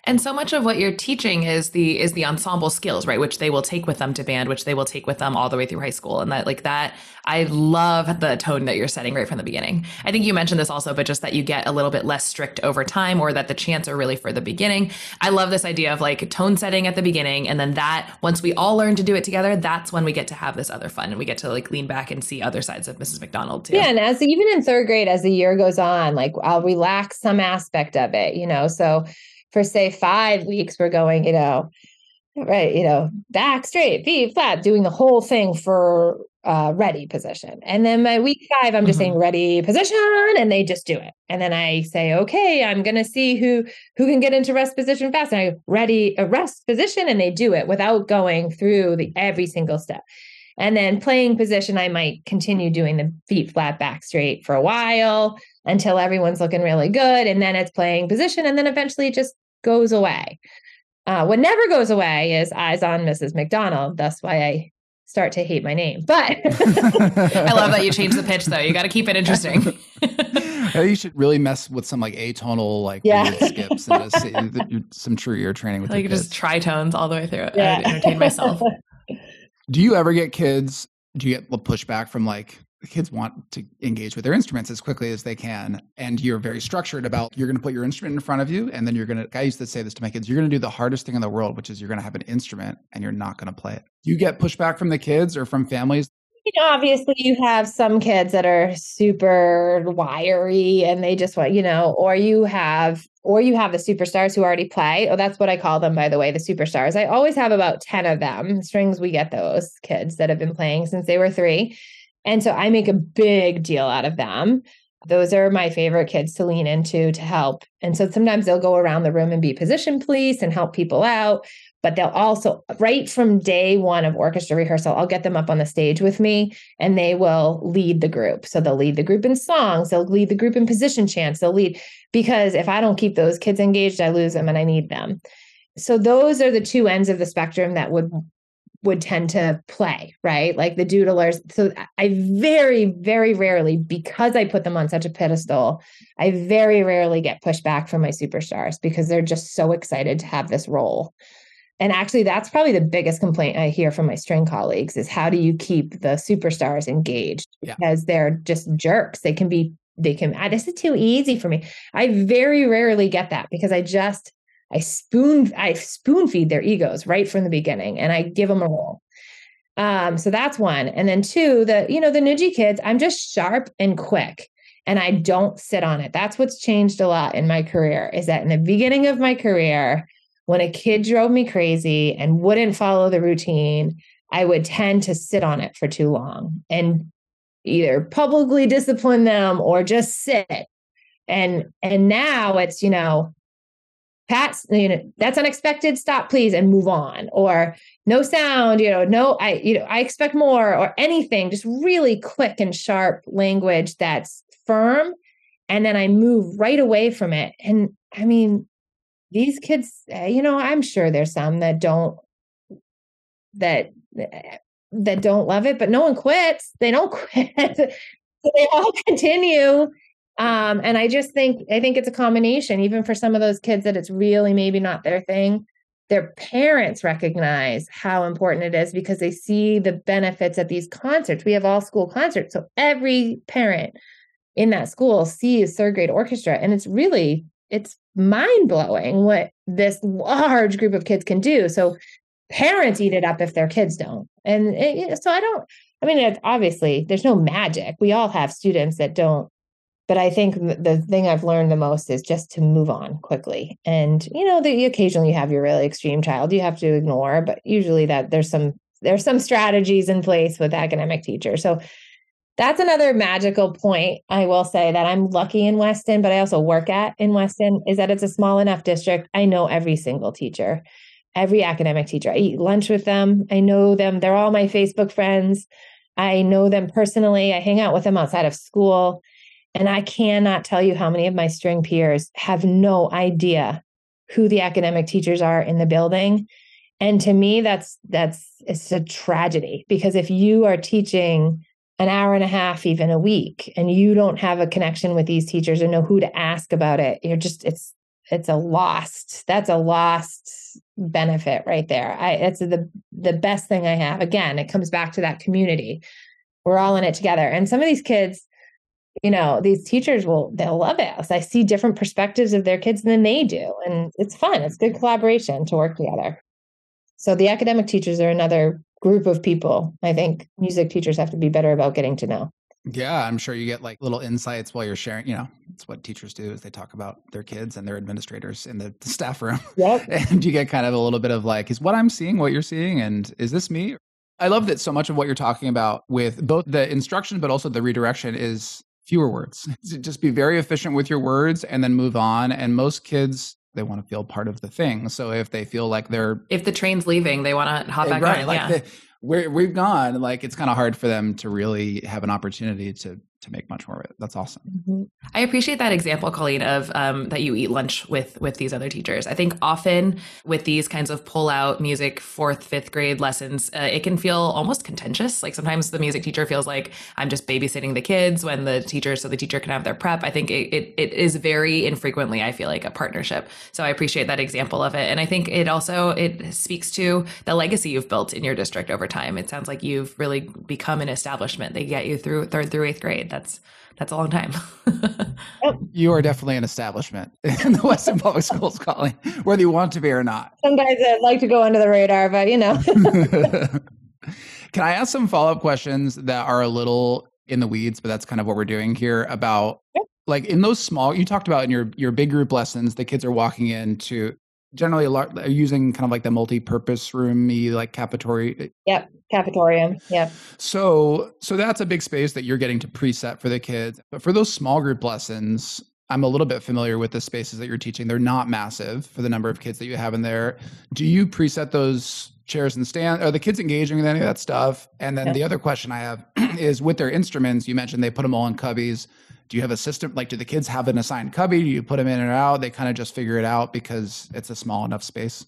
And so much of what you're teaching is the is the ensemble skills, right? Which they will take with them to band, which they will take with them all the way through high school. And that like that, I love the tone that you're setting right from the beginning. I think you mentioned this also, but just that you get a little bit less strict over time or that the chants are really for the beginning. I love this idea of like tone setting at the beginning. And then that once we all learn to do it together, that's when we get to have this other fun and we get to like lean back and see other sides of Mrs. MacDonald too. Yeah. And as even in third grade, as the year goes on, like I'll relax some aspect of it, you know. So for say five weeks, we're going, you know, right, you know, back straight, feet flat, doing the whole thing for uh, ready position. And then my week five, I'm just mm-hmm. saying ready position, and they just do it. And then I say, okay, I'm gonna see who who can get into rest position fast. And I ready a rest position, and they do it without going through the every single step. And then playing position, I might continue doing the feet flat, back straight for a while until everyone's looking really good. And then it's playing position, and then eventually it just goes away. Uh, what never goes away is eyes on Mrs. MacDonald. That's why I start to hate my name. But I love that you changed the pitch though. You got to keep it interesting. you should really mess with some like atonal like yeah. skips and just see, some true ear training with like just tritones all the way through. Yeah. I entertain myself. Do you ever get kids? Do you get pushback from like the kids want to engage with their instruments as quickly as they can and you're very structured about you're going to put your instrument in front of you and then you're going to i used to say this to my kids you're going to do the hardest thing in the world which is you're going to have an instrument and you're not going to play it. Do you get pushback from the kids or from families. You know obviously you have some kids that are super wiry and they just want you know or you have or you have the superstars who already play. Oh that's what i call them by the way the superstars. I always have about 10 of them strings we get those kids that have been playing since they were three and so I make a big deal out of them. Those are my favorite kids to lean into to help. And so sometimes they'll go around the room and be position police and help people out. But they'll also, right from day one of orchestra rehearsal, I'll get them up on the stage with me and they will lead the group. So they'll lead the group in songs, they'll lead the group in position chants, they'll lead because if I don't keep those kids engaged, I lose them and I need them. So those are the two ends of the spectrum that would would tend to play, right? Like the doodlers. So I very, very rarely, because I put them on such a pedestal, I very rarely get pushback from my superstars because they're just so excited to have this role. And actually, that's probably the biggest complaint I hear from my string colleagues is how do you keep the superstars engaged? Yeah. Because they're just jerks. They can be, they can, ah, this is too easy for me. I very rarely get that because I just, I spoon I spoon feed their egos right from the beginning and I give them a role. Um, so that's one. And then two, the you know, the Nudgy kids, I'm just sharp and quick and I don't sit on it. That's what's changed a lot in my career is that in the beginning of my career, when a kid drove me crazy and wouldn't follow the routine, I would tend to sit on it for too long and either publicly discipline them or just sit. And and now it's, you know, Pat, you know, that's unexpected. Stop, please, and move on. Or no sound, you know, no, I, you know, I expect more, or anything. Just really quick and sharp language that's firm, and then I move right away from it. And I mean, these kids, eh, you know, I'm sure there's some that don't that eh, that don't love it, but no one quits. They don't quit. they all continue um, and I just think I think it's a combination, even for some of those kids that it's really maybe not their thing. Their parents recognize how important it is because they see the benefits at these concerts. We have all school concerts. So every parent in that school sees third grade orchestra. And it's really, it's mind blowing what this large group of kids can do. So parents eat it up if their kids don't. And it, so I don't, I mean, it's obviously there's no magic. We all have students that don't but I think the thing I've learned the most is just to move on quickly. And you know, the, occasionally you have your really extreme child you have to ignore, but usually that there's some there's some strategies in place with academic teachers. So that's another magical point I will say that I'm lucky in Weston, but I also work at in Weston is that it's a small enough district. I know every single teacher, every academic teacher. I eat lunch with them. I know them. They're all my Facebook friends. I know them personally. I hang out with them outside of school. And I cannot tell you how many of my string peers have no idea who the academic teachers are in the building. And to me, that's that's it's a tragedy because if you are teaching an hour and a half, even a week, and you don't have a connection with these teachers or know who to ask about it, you're just it's it's a lost that's a lost benefit right there. I it's the the best thing i have. Again it comes back to that community. We're all in it together. And some of these kids you know these teachers will they'll love it so i see different perspectives of their kids than they do and it's fun it's good collaboration to work together so the academic teachers are another group of people i think music teachers have to be better about getting to know yeah i'm sure you get like little insights while you're sharing you know It's what teachers do is they talk about their kids and their administrators in the staff room. Yep. and you get kind of a little bit of like, is what I'm seeing what you're seeing? And is this me? I love that so much of what you're talking about with both the instruction, but also the redirection is fewer words. Just be very efficient with your words and then move on. And most kids, they want to feel part of the thing. So if they feel like they're if the train's leaving, they want to hop eh, back right, on. like yeah. the, we're, we've gone, like it's kind of hard for them to really have an opportunity to to make much more of it. That's awesome. Mm-hmm. I appreciate that example, Colleen, of um, that you eat lunch with with these other teachers. I think often with these kinds of pull out music fourth, fifth grade lessons, uh, it can feel almost contentious. Like sometimes the music teacher feels like I'm just babysitting the kids when the teacher, so the teacher can have their prep. I think it, it, it is very infrequently, I feel like a partnership. So I appreciate that example of it, and I think it also it speaks to the legacy you've built in your district over time. It sounds like you've really become an establishment. They get you through third through eighth grade that's that's a long time. you are definitely an establishment in the Weston Public Schools, Colleen, whether you want to be or not. Sometimes I'd like to go under the radar, but you know. Can I ask some follow up questions that are a little in the weeds, but that's kind of what we're doing here about like in those small you talked about in your your big group lessons, the kids are walking into generally a lot using kind of like the multi-purpose roomy like cafeteria eh? yep cafetorium yep. So so that's a big space that you're getting to preset for the kids. But for those small group lessons i'm a little bit familiar with the spaces that you're teaching. They're not massive for the number of kids that you have in there. Do you preset those chairs and stand are the kids engaging with any of that stuff? And then yep. the other question i have is with their instruments you mentioned they put them all in cubbies do you have a system like do the kids have an assigned cubby? Do you put them in and out? They kind of just figure it out because it's a small enough space.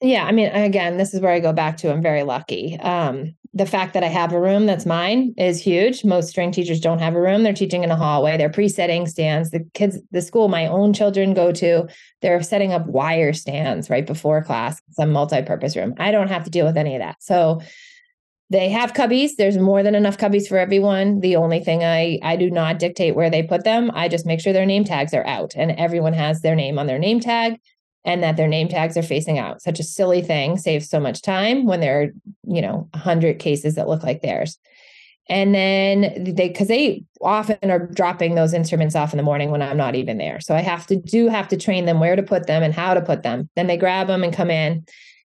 Yeah i mean again this is where i go back to i'm very lucky. Um, the fact that i have a room that's mine is huge. Most string teachers don't have a room. They're teaching in a hallway. They're pre-setting stands. The kids the school my own children go to they're setting up wire stands right before class. Some multi-purpose room. I don't have to deal with any of that. So they have cubbies. There's more than enough cubbies for everyone. The only thing i i do not dictate where they put them. I just make sure their name tags are out and everyone has their name on their name tag and that their name tags are facing out. Such a silly thing saves so much time when there are you know 100 cases that look like theirs. And then they because they often are dropping those instruments off in the morning when i'm not even there. So i have to do have to train them where to put them and how to put them. Then they grab them and come in.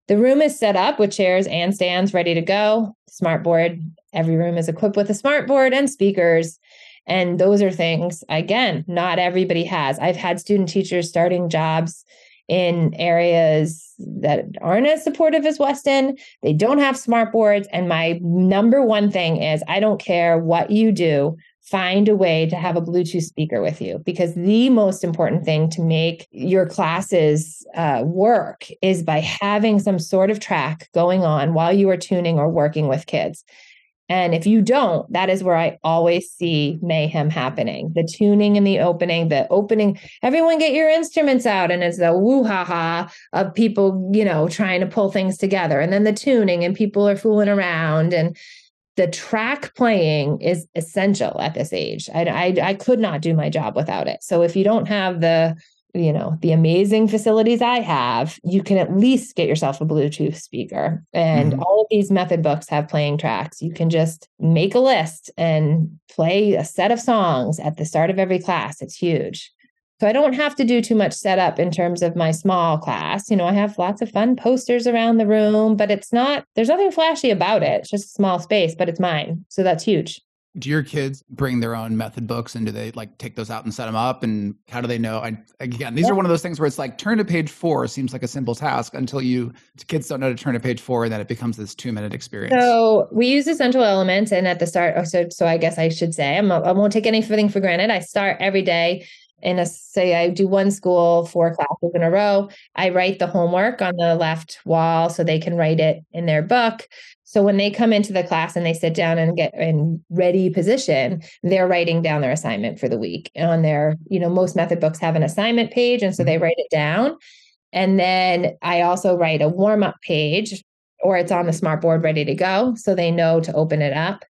The room is set up with chairs and stands ready to go. Smartboard. Every room is equipped with a smartboard and speakers. And those are things, again, not everybody has. I've had student teachers starting jobs in areas that aren't as supportive as Weston. They don't have smartboards. And my number one thing is I don't care what you do, find a way to have a Bluetooth speaker with you because the most important thing to make your classes uh, work is by having some sort of track going on while you are tuning or working with kids. And if you don't, that is where I always see mayhem happening. The tuning and the opening, the opening, everyone get your instruments out. And it's the woo ha ha of people, you know, trying to pull things together. And then the tuning and people are fooling around. And the track playing is essential at this age. I, I, I could not do my job without it. So if you don't have the you know the amazing facilities i have you can at least get yourself a bluetooth speaker and mm-hmm. all of these method books have playing tracks you can just make a list and play a set of songs at the start of every class it's huge so I don't have to do too much setup in terms of my small class. You know, I have lots of fun posters around the room, but it's not, there's nothing flashy about it. It's just a small space, but it's mine. So that's huge. Do your kids bring their own method books and do they like take those out and set them up? And how do they know? I, again, these yeah. are one of those things where it's like turn to page four seems like a simple task until you kids don't know to turn to page four and then it becomes this two minute experience. So we use essential elements. And at the start, oh, so, so I guess I should say, I'm, I won't take anything for granted. I start every day in a say I do one school four classes in a row, I write the homework on the left wall so they can write it in their book. So when they come into the class and they sit down and get in ready position, they're writing down their assignment for the week. On their, you know, most method books have an assignment page and so they mm-hmm. write it down. And then I also write a warm-up page or it's on the smart board ready to go so they know to open it up.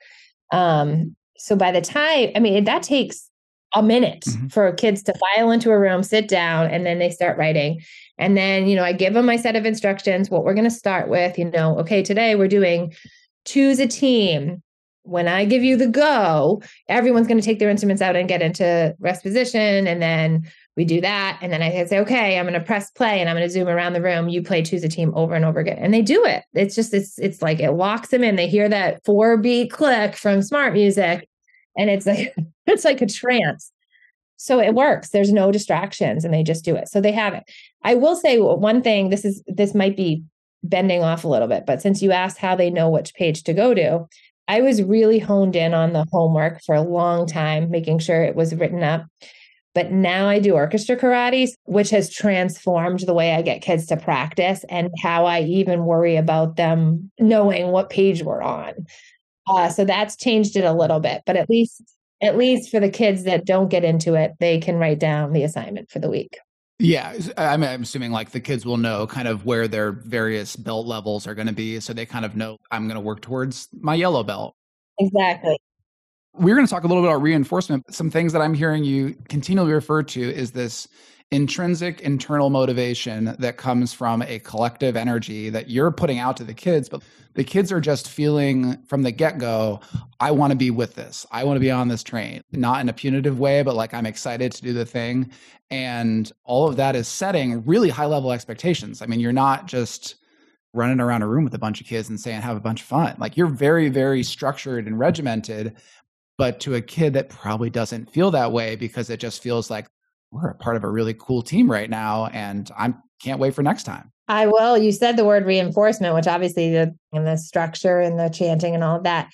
Um, so by the time, I mean, that takes a minute mm-hmm. for kids to file into a room, sit down, and then they start writing. And then, you know, I give them my set of instructions, what we're going to start with, you know, okay, today we're doing choose a team, when I give you the go, everyone's going to take their instruments out and get into rest position. And then we do that. And then I say, okay, I'm going to press play and I'm going to zoom around the room. You play choose a team over and over again. And they do it. It's just, it's, it's like it locks them in. They hear that four beat click from SmartMusic. And it's like, it's like a trance. So it works. There's no distractions and they just do it. So they have it. I will say one thing, this is, this might be bending off a little bit, but since you asked how they know which page to go to, I was really honed in on the homework for a long time, making sure it was written up. But now I do orchestra karates, which has transformed the way I get kids to practice and how I even worry about them knowing what page we're on. Uh, so that's changed it a little bit, but at least at least for the kids that don't get into it, they can write down the assignment for the week. Yeah, I'm, I'm assuming like the kids will know kind of where their various belt levels are going to be. So they kind of know I'm going to work towards my yellow belt. Exactly. We're going to talk a little bit about reinforcement. Some things that I'm hearing you continually refer to is this intrinsic internal motivation that comes from a collective energy that you're putting out to the kids but the kids are just feeling from the get-go i want to be with this. I want to be on this train. Not in a punitive way but like i'm excited to do the thing. And all of that is setting really high level expectations. I mean you're not just running around a room with a bunch of kids and saying have a bunch of fun. Like you're very very structured and regimented but to a kid that probably doesn't feel that way because it just feels like we're a part of a really cool team right now and i can't wait for next time. I will you said the word reinforcement which obviously the and the structure and the chanting and all of that.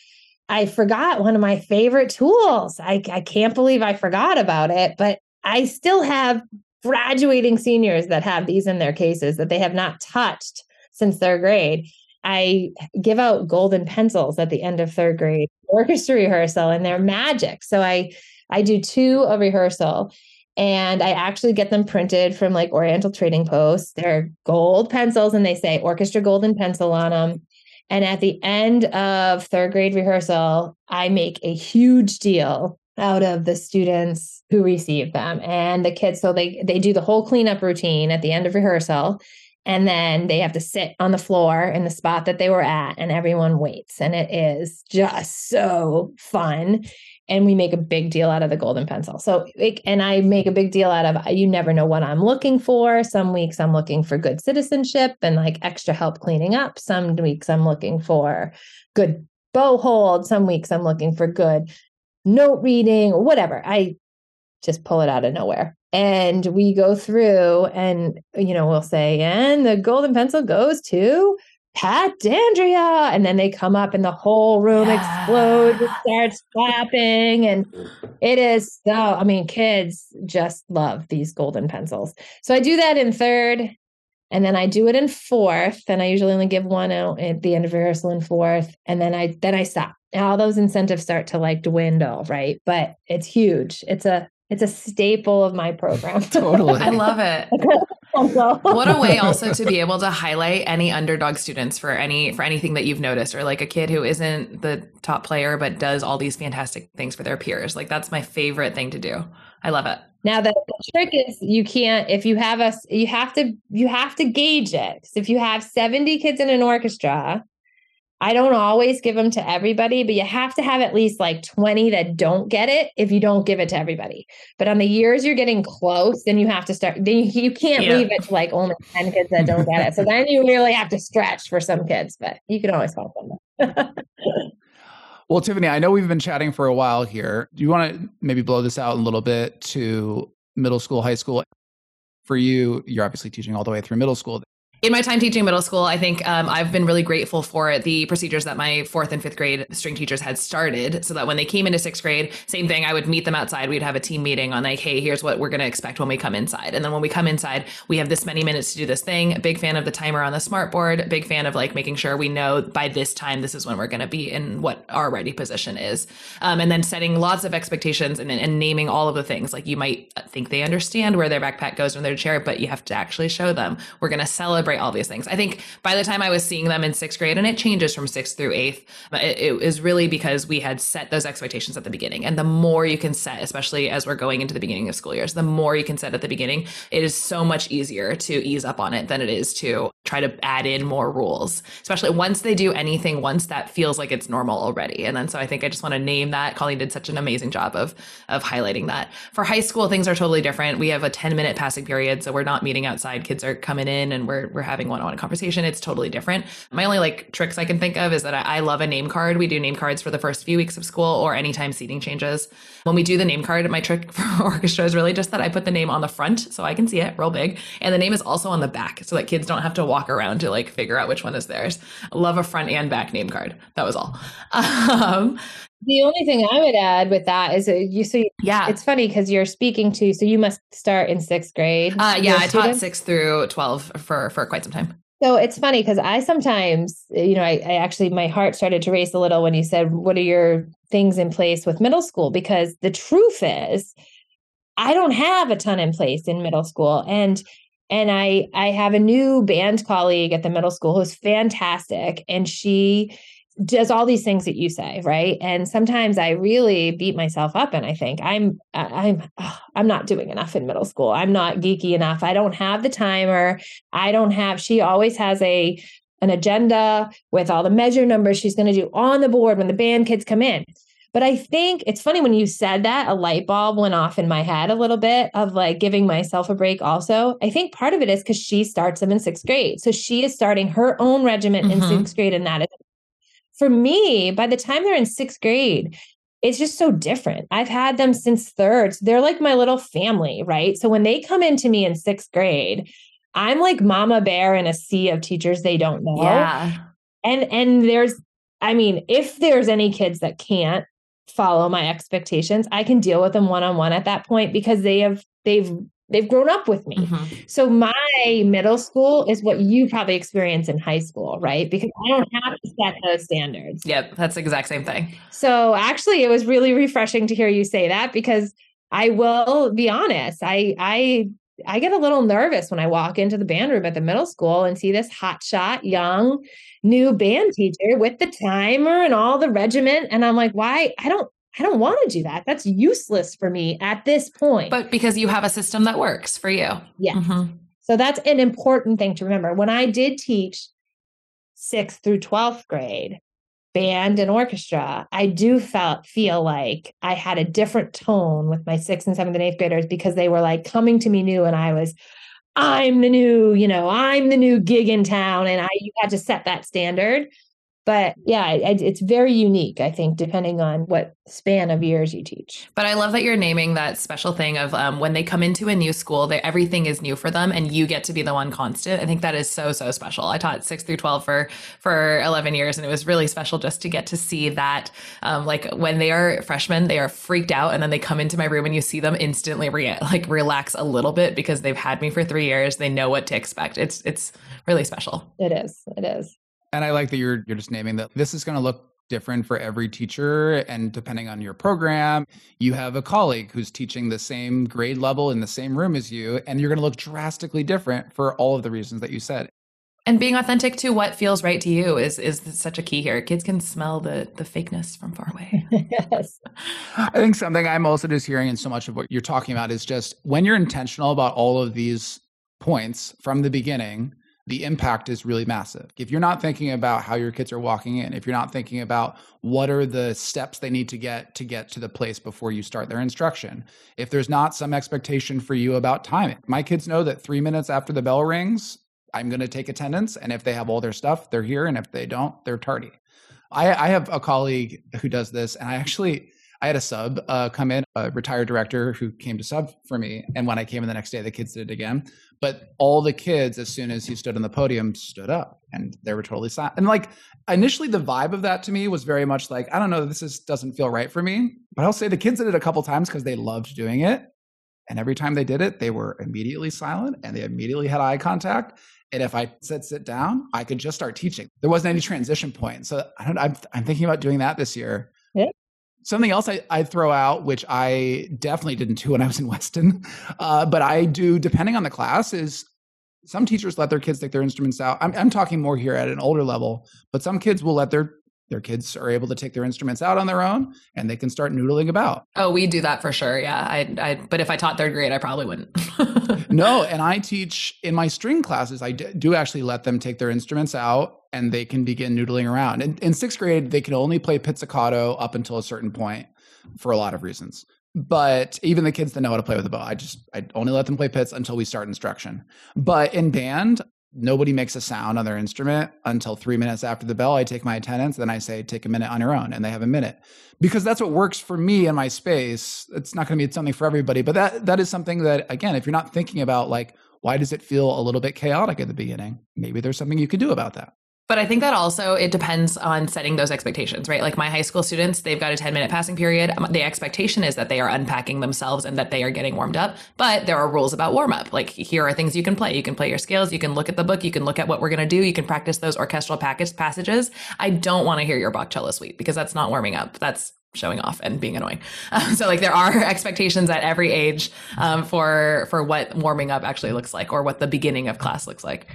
I forgot one of my favorite tools. I, I can't believe i forgot about it but i still have graduating seniors that have these in their cases that they have not touched since third grade. I give out golden pencils at the end of third grade orchestra rehearsal and they're magic. So I I do two a rehearsal and I actually get them printed from like Oriental Trading Post. They're gold pencils and they say orchestra golden pencil on them. And at the end of third grade rehearsal, I make a huge deal out of the students who receive them and the kids so they they do the whole cleanup routine at the end of rehearsal and then they have to sit on the floor in the spot that they were at and everyone waits and it is just so fun and we make a big deal out of the golden pencil. So and i make a big deal out of you never know what i'm looking for. Some weeks i'm looking for good citizenship and like extra help cleaning up. Some weeks i'm looking for good bow hold. Some weeks i'm looking for good note reading whatever. I just pull it out of nowhere. And we go through and you know we'll say and the golden pencil goes to pat dandria and then they come up and the whole room yeah. explodes and starts clapping and it is so i mean kids just love these golden pencils so i do that in third and then i do it in fourth and i usually only give one out at the end of rehearsal in fourth and then i then i stop all those incentives start to like dwindle right but it's huge it's a it's a staple of my program. totally. I love it. what a way also to be able to highlight any underdog students for any for anything that you've noticed or like a kid who isn't the top player but does all these fantastic things for their peers. Like that's my favorite thing to do. I love it. Now the, the trick is you can't if you have a you have to you have to gauge it. If you have 70 kids in an orchestra, I don't always give them to everybody, but you have to have at least like 20 that don't get it if you don't give it to everybody. But on the years you're getting close, then you have to start, then you, you can't yeah. leave it to like only 10 kids that don't get it. So then you really have to stretch for some kids, but you can always help them. well, Tiffany, I know we've been chatting for a while here. Do you want to maybe blow this out a little bit to middle school, high school? For you, you're obviously teaching all the way through middle school in my time teaching middle school, I think um, I've been really grateful for the procedures that my fourth and fifth grade string teachers had started so that when they came into sixth grade, same thing, I would meet them outside. We'd have a team meeting on like, hey, here's what we're going to expect when we come inside. And then when we come inside, we have this many minutes to do this thing. Big fan of the timer on the smart board, big fan of like making sure we know by this time, this is when we're going to be in what our ready position is. Um, and then setting lots of expectations and, and naming all of the things. Like you might think they understand where their backpack goes in their chair, but you have to actually show them. We're going to celebrate all these things. I think by the time I was seeing them in sixth grade, and it changes from sixth through eighth, it, it is really because we had set those expectations at the beginning. And the more you can set, especially as we're going into the beginning of school years, the more you can set at the beginning, it is so much easier to ease up on it than it is to try to add in more rules, especially once they do anything once that feels like it's normal already. And then so I think I just want to name that. Colleen did such an amazing job of of highlighting that. For high school, things are totally different. We have a 10 minute passing period, so we're not meeting outside. Kids are coming in and we're we're having one on one conversation. It's totally different. My only like tricks I can think of is that I, I love a name card. We do name cards for the first few weeks of school or anytime seating changes. When we do the name card, my trick for orchestra is really just that I put the name on the front so I can see it real big, and the name is also on the back so that kids don't have to walk around to like figure out which one is theirs. I love a front and back name card. That was all. Um, the only thing I would add with that is you so yeah, it's funny because you're speaking to so you must start in sixth grade. Uh, yeah, I taught six through twelve for for quite some time. So it's funny because I sometimes, you know, I, I, actually, my heart started to race a little when you said, What are your things in place with middle school? Because the truth is, I don't have a ton in place in middle school. And and I I have a new band colleague at the middle school who's fantastic and she does all these things that you say right and sometimes i really beat myself up and i think i'm i'm i'm not doing enough in middle school i'm not geeky enough i don't have the timer i don't have she always has a an agenda with all the measure numbers she's going to do on the board when the band kids come in but I think it's funny when you said that, a light bulb went off in my head a little bit of like giving myself a break also. I think part of it is because she starts them in sixth grade. So she is starting her own regiment mm-hmm. in sixth grade. And that is for me, by the time they're in sixth grade, it's just so different. I've had them since third. So they're like my little family, right? So when they come into me in sixth grade, I'm like mama bear in a sea of teachers they don't know. Yeah. And and there's I mean, if there's any kids that can't, follow my expectations i can deal with them one-on-one at that point because they have they've they've grown up with me mm-hmm. so my middle school is what you probably experience in high school right because i don't have to set those standards yep that's the exact same thing so actually it was really refreshing to hear you say that because i will be honest i i I get a little nervous when I walk into the band room at the middle school and see this hotshot young new band teacher with the timer and all the regiment. And I'm like, why? I don't I don't want to do that. That's useless for me at this point. But because you have a system that works for you. Yeah. Mm-hmm. So that's an important thing to remember. When I did teach sixth through 12th grade, band and orchestra, I do felt feel like I had a different tone with my sixth and seventh and eighth graders because they were like coming to me new and I was, I'm the new, you know, I'm the new gig in town. And I you had to set that standard but yeah it's very unique i think depending on what span of years you teach. But i love that you're naming that special thing of um, when they come into a new school they, everything is new for them and you get to be the one constant. I think that is so so special. I taught 6 through 12 for for 11 years and it was really special just to get to see that um, like when they are freshmen they are freaked out and then they come into my room and you see them instantly re- like relax a little bit because they've had me for three years. They know what to expect. It's it's really special. It is. It is and I like that you're you're just naming that this is going to look different for every teacher and depending on your program you have a colleague who's teaching the same grade level in the same room as you and you're going to look drastically different for all of the reasons that you said. And being authentic to what feels right to you is is such a key here. Kids can smell the the fakeness from far away. Yes. I think something i'm also just hearing in so much of what you're talking about is just when you're intentional about all of these points from the beginning the impact is really massive. If you're not thinking about how your kids are walking in, if you're not thinking about what are the steps they need to get to get to the place before you start their instruction, if there's not some expectation for you about timing, my kids know that three minutes after the bell rings, I'm going to take attendance. And if they have all their stuff, they're here. And if they don't, they're tardy. I, I have a colleague who does this, and I actually, I had a sub uh, come in, a retired director who came to sub for me. And when I came in the next day, the kids did it again. But all the kids, as soon as he stood on the podium, stood up and they were totally silent. And like initially, the vibe of that to me was very much like, I don't know, this is doesn't feel right for me. But I'll say the kids did it a couple times because they loved doing it. And every time they did it, they were immediately silent and they immediately had eye contact. And if I said sit down, I could just start teaching. There wasn't any transition point. So I don't, I'm, I'm thinking about doing that this year. Something else I, I throw out, which I definitely didn't do when I was in Weston, uh, but I do depending on the class, is some teachers let their kids take their instruments out. I'm, I'm talking more here at an older level, but some kids will let their their kids are able to take their instruments out on their own and they can start noodling about. Oh, we do that for sure. Yeah. I, I but if I taught third grade, I probably wouldn't. no. And I teach in my string classes, I do actually let them take their instruments out and they can begin noodling around. In, in sixth grade, they can only play pizzicato up until a certain point for a lot of reasons. But even the kids that know how to play with a bow, I just I only let them play pizz until we start instruction. But in band, nobody makes a sound on their instrument until three minutes after the bell. I take my attendance, then I say, take a minute on your own, and they have a minute. Because that's what works for me in my space. It's not going to be something for everybody, but that that is something that, again, if you're not thinking about like, why does it feel a little bit chaotic at the beginning? Maybe there's something you could do about that. But I think that also it depends on setting those expectations, right? Like my high school students, they've got a 10 minute passing period. Um, the expectation is that they are unpacking themselves and that they are getting warmed up. But there are rules about warm up. Like here are things you can play. You can play your scales. You can look at the book. You can look at what we're going to do. You can practice those orchestral package passages. I don't want to hear your Bach cello suite because that's not warming up. That's showing off and being annoying. Um, so like there are expectations at every age um, for for what warming up actually looks like or what the beginning of class looks like.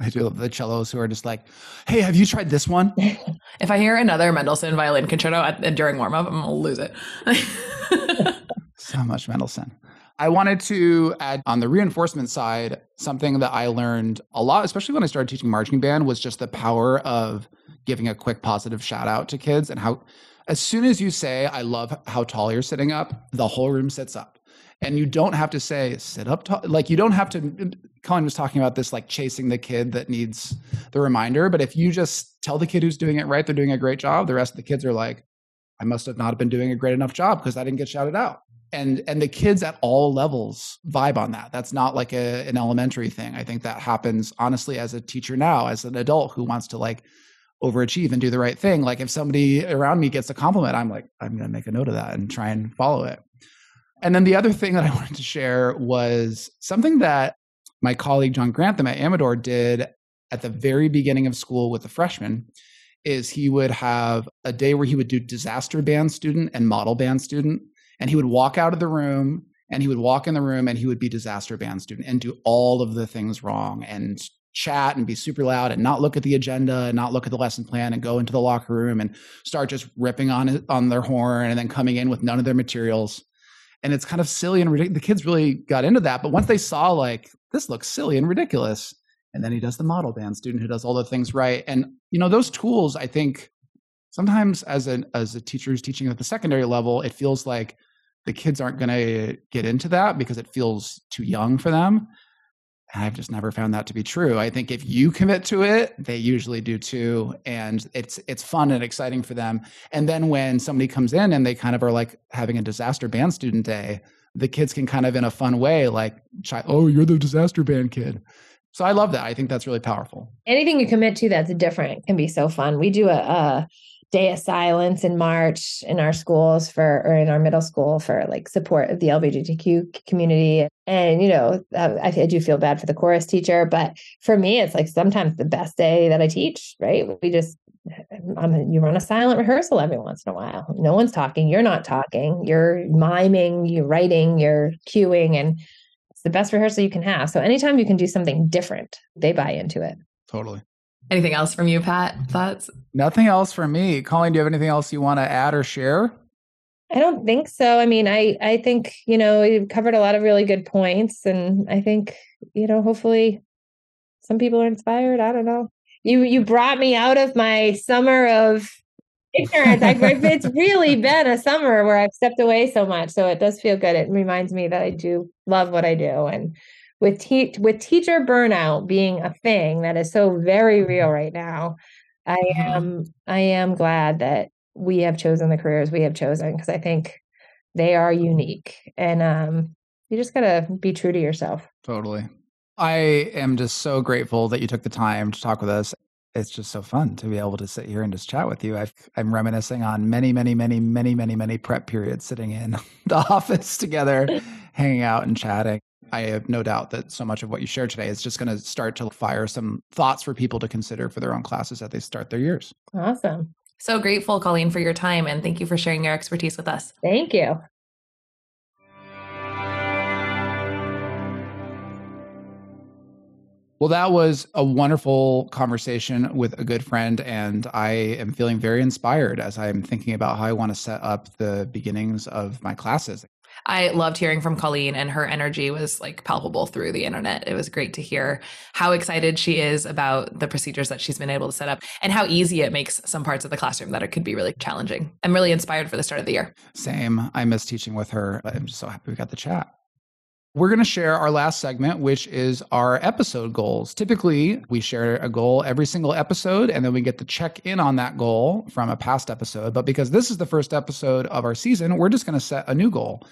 I do love the cellos who are just like, "Hey, have you tried this one?" if I hear another Mendelssohn violin concerto at, uh, during warm up, I'm gonna lose it. so much Mendelssohn. I wanted to add on the reinforcement side something that I learned a lot, especially when I started teaching marching band, was just the power of giving a quick positive shout out to kids and how, as soon as you say, "I love how tall you're sitting up," the whole room sits up and you don't have to say sit up like you don't have to Colleen was talking about this like chasing the kid that needs the reminder but if you just tell the kid who's doing it right they're doing a great job the rest of the kids are like i must have not been doing a great enough job because i didn't get shouted out. And and the kids at all levels vibe on that. That's not like a, an elementary thing. I think that happens honestly as a teacher now as an adult who wants to like overachieve and do the right thing. Like if somebody around me gets a compliment i'm like i'm going to make a note of that and try and follow it and then the other thing that I wanted to share was something that my colleague John Grantham at Amador did at the very beginning of school with the freshmen is he would have a day where he would do disaster band student and model band student and he would walk out of the room and he would walk in the room and he would be disaster band student and do all of the things wrong and chat and be super loud and not look at the agenda and not look at the lesson plan and go into the locker room and start just ripping on on their horn and then coming in with none of their materials and it's kind of silly and ridiculous. The kids really got into that, but once they saw like this looks silly and ridiculous, and then he does the model band student who does all the things right, and you know those tools. I think sometimes as an as a teacher who's teaching at the secondary level, it feels like the kids aren't going to get into that because it feels too young for them. I've just never found that to be true. I think if you commit to it, they usually do too, and it's it's fun and exciting for them. And then when somebody comes in and they kind of are like having a disaster band student day, the kids can kind of in a fun way like, "Oh, you're the disaster band kid." So I love that. I think that's really powerful. Anything you commit to that's different can be so fun. We do a, a day of silence in March in our schools for, or in our middle school for like support of the LGBTQ community. And, you know, uh, I, I do feel bad for the chorus teacher, but for me, it's like sometimes the best day that I teach, right? We just, I'm, you run a silent rehearsal every once in a while. No one's talking. You're not talking. You're miming, you're writing, you're cueing, and it's the best rehearsal you can have. So anytime you can do something different, they buy into it. Totally. Anything else from you, Pat? Thoughts? Nothing else from me. Colleen, do you have anything else you want to add or share? I don't think so. I mean, I I think you know we've covered a lot of really good points, and I think you know hopefully some people are inspired. I don't know. You you brought me out of my summer of ignorance. I, it's really been a summer where I've stepped away so much, so it does feel good. It reminds me that I do love what I do, and with te- with teacher burnout being a thing that is so very real right now i mm-hmm. am i am glad that we have chosen the careers we have chosen because i think they are unique and um you just gotta be true to yourself totally i am just so grateful that you took the time to talk with us it's just so fun to be able to sit here and just chat with you. i am reminiscing on many, many, many, many, many, many prep periods sitting in the office together, hanging out and chatting. I have no doubt that so much of what you shared today is just going to start to fire some thoughts for people to consider for their own classes as they start their years. Awesome. So grateful, Colleen, for your time and thank you for sharing your expertise with us. Thank you. Well, that was a wonderful conversation with a good friend. And I am feeling very inspired as I'm thinking about how I want to set up the beginnings of my classes. I loved hearing from Colleen, and her energy was like palpable through the internet. It was great to hear how excited she is about the procedures that she's been able to set up and how easy it makes some parts of the classroom that it could be really challenging. I'm really inspired for the start of the year. Same. I miss teaching with her. I'm just so happy we got the chat. We're going to share our last segment, which is our episode goals. Typically, we share a goal every single episode, and then we get to check in on that goal from a past episode. But because this is the first episode of our season, we're just going to set a new goal.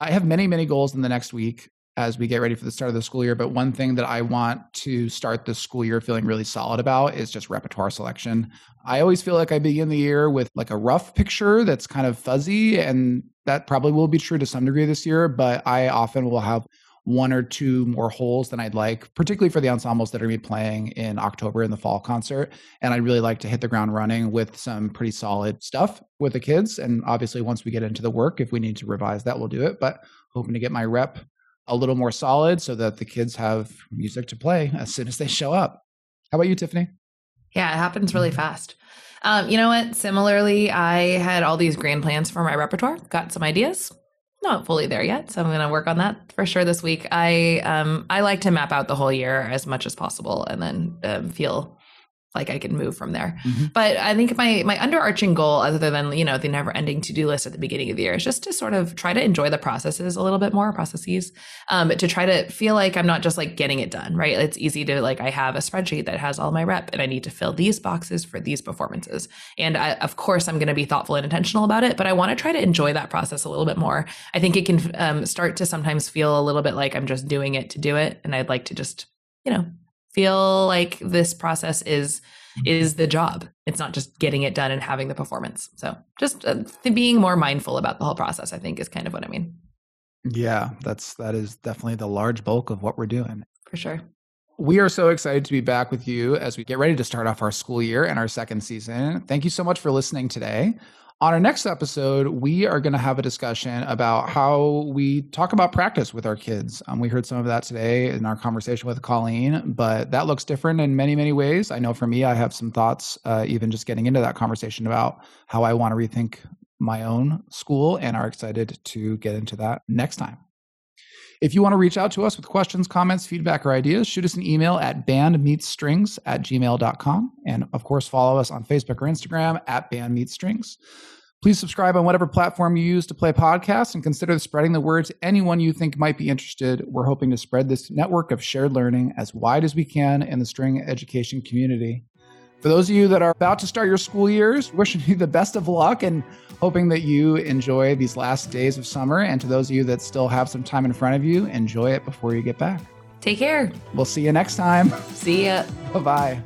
I have many, many goals in the next week as we get ready for the start of the school year. But one thing that I want to start the school year feeling really solid about is just repertoire selection. I always feel like I begin the year with like a rough picture that's kind of fuzzy, and that probably will be true to some degree this year. But I often will have one or two more holes than I'd like, particularly for the ensembles that are going to be playing in October in the fall concert. And I'd really like to hit the ground running with some pretty solid stuff with the kids. And obviously, once we get into the work, if we need to revise that, we'll do it. But hoping to get my rep a little more solid so that the kids have music to play as soon as they show up. How about you, Tiffany? Yeah, it happens really fast. Um, you know what? Similarly, I had all these grand plans for my repertoire, got some ideas, not fully there yet, so I'm going to work on that for sure this week. I um I like to map out the whole year as much as possible and then um, feel like I can move from there. Mm-hmm. But I think my my underarching goal, other than you know the never ending to do list at the beginning of the year, is just to sort of try to enjoy the processes a little bit more, processes, um, to try to feel like I'm not just like getting it done. Right? It's easy to like I have a spreadsheet that has all my rep, and I need to fill these boxes for these performances. And I, of course, I'm going to be thoughtful and intentional about it, but I want to try to enjoy that process a little bit more. I think it can um, start to sometimes feel a little bit like I'm just doing it to do it, and I'd like to just you know feel like this process is is the job. It's not just getting it done and having the performance. So just uh, being more mindful about the whole process, I think, is kind of what I mean. Yeah, that's that is definitely the large bulk of what we're doing. For sure. We are so excited to be back with you as we get ready to start off our school year and our second season. Thank you so much for listening today. On our next episode, we are going to have a discussion about how we talk about practice with our kids. Um, we heard some of that today in our conversation with Colleen, but that looks different in many, many ways. I know for me, I have some thoughts, uh, even just getting into that conversation about how I want to rethink my own school and are excited to get into that next time. If you want to reach out to us with questions, comments, feedback, or ideas, shoot us an email at bandmeetsstrings at gmail.com. And of course, follow us on Facebook or Instagram at bandmeetsstrings. Please subscribe on whatever platform you use to play podcasts and consider spreading the word to anyone you think might be interested. We're hoping to spread this network of shared learning as wide as we can in the string education community. For those of you that are about to start your school years, wishing you the best of luck and hoping that you enjoy these last days of summer. And to those of you that still have some time in front of you, enjoy it before you get back. Take care. We'll see you next time. See ya. Bye bye.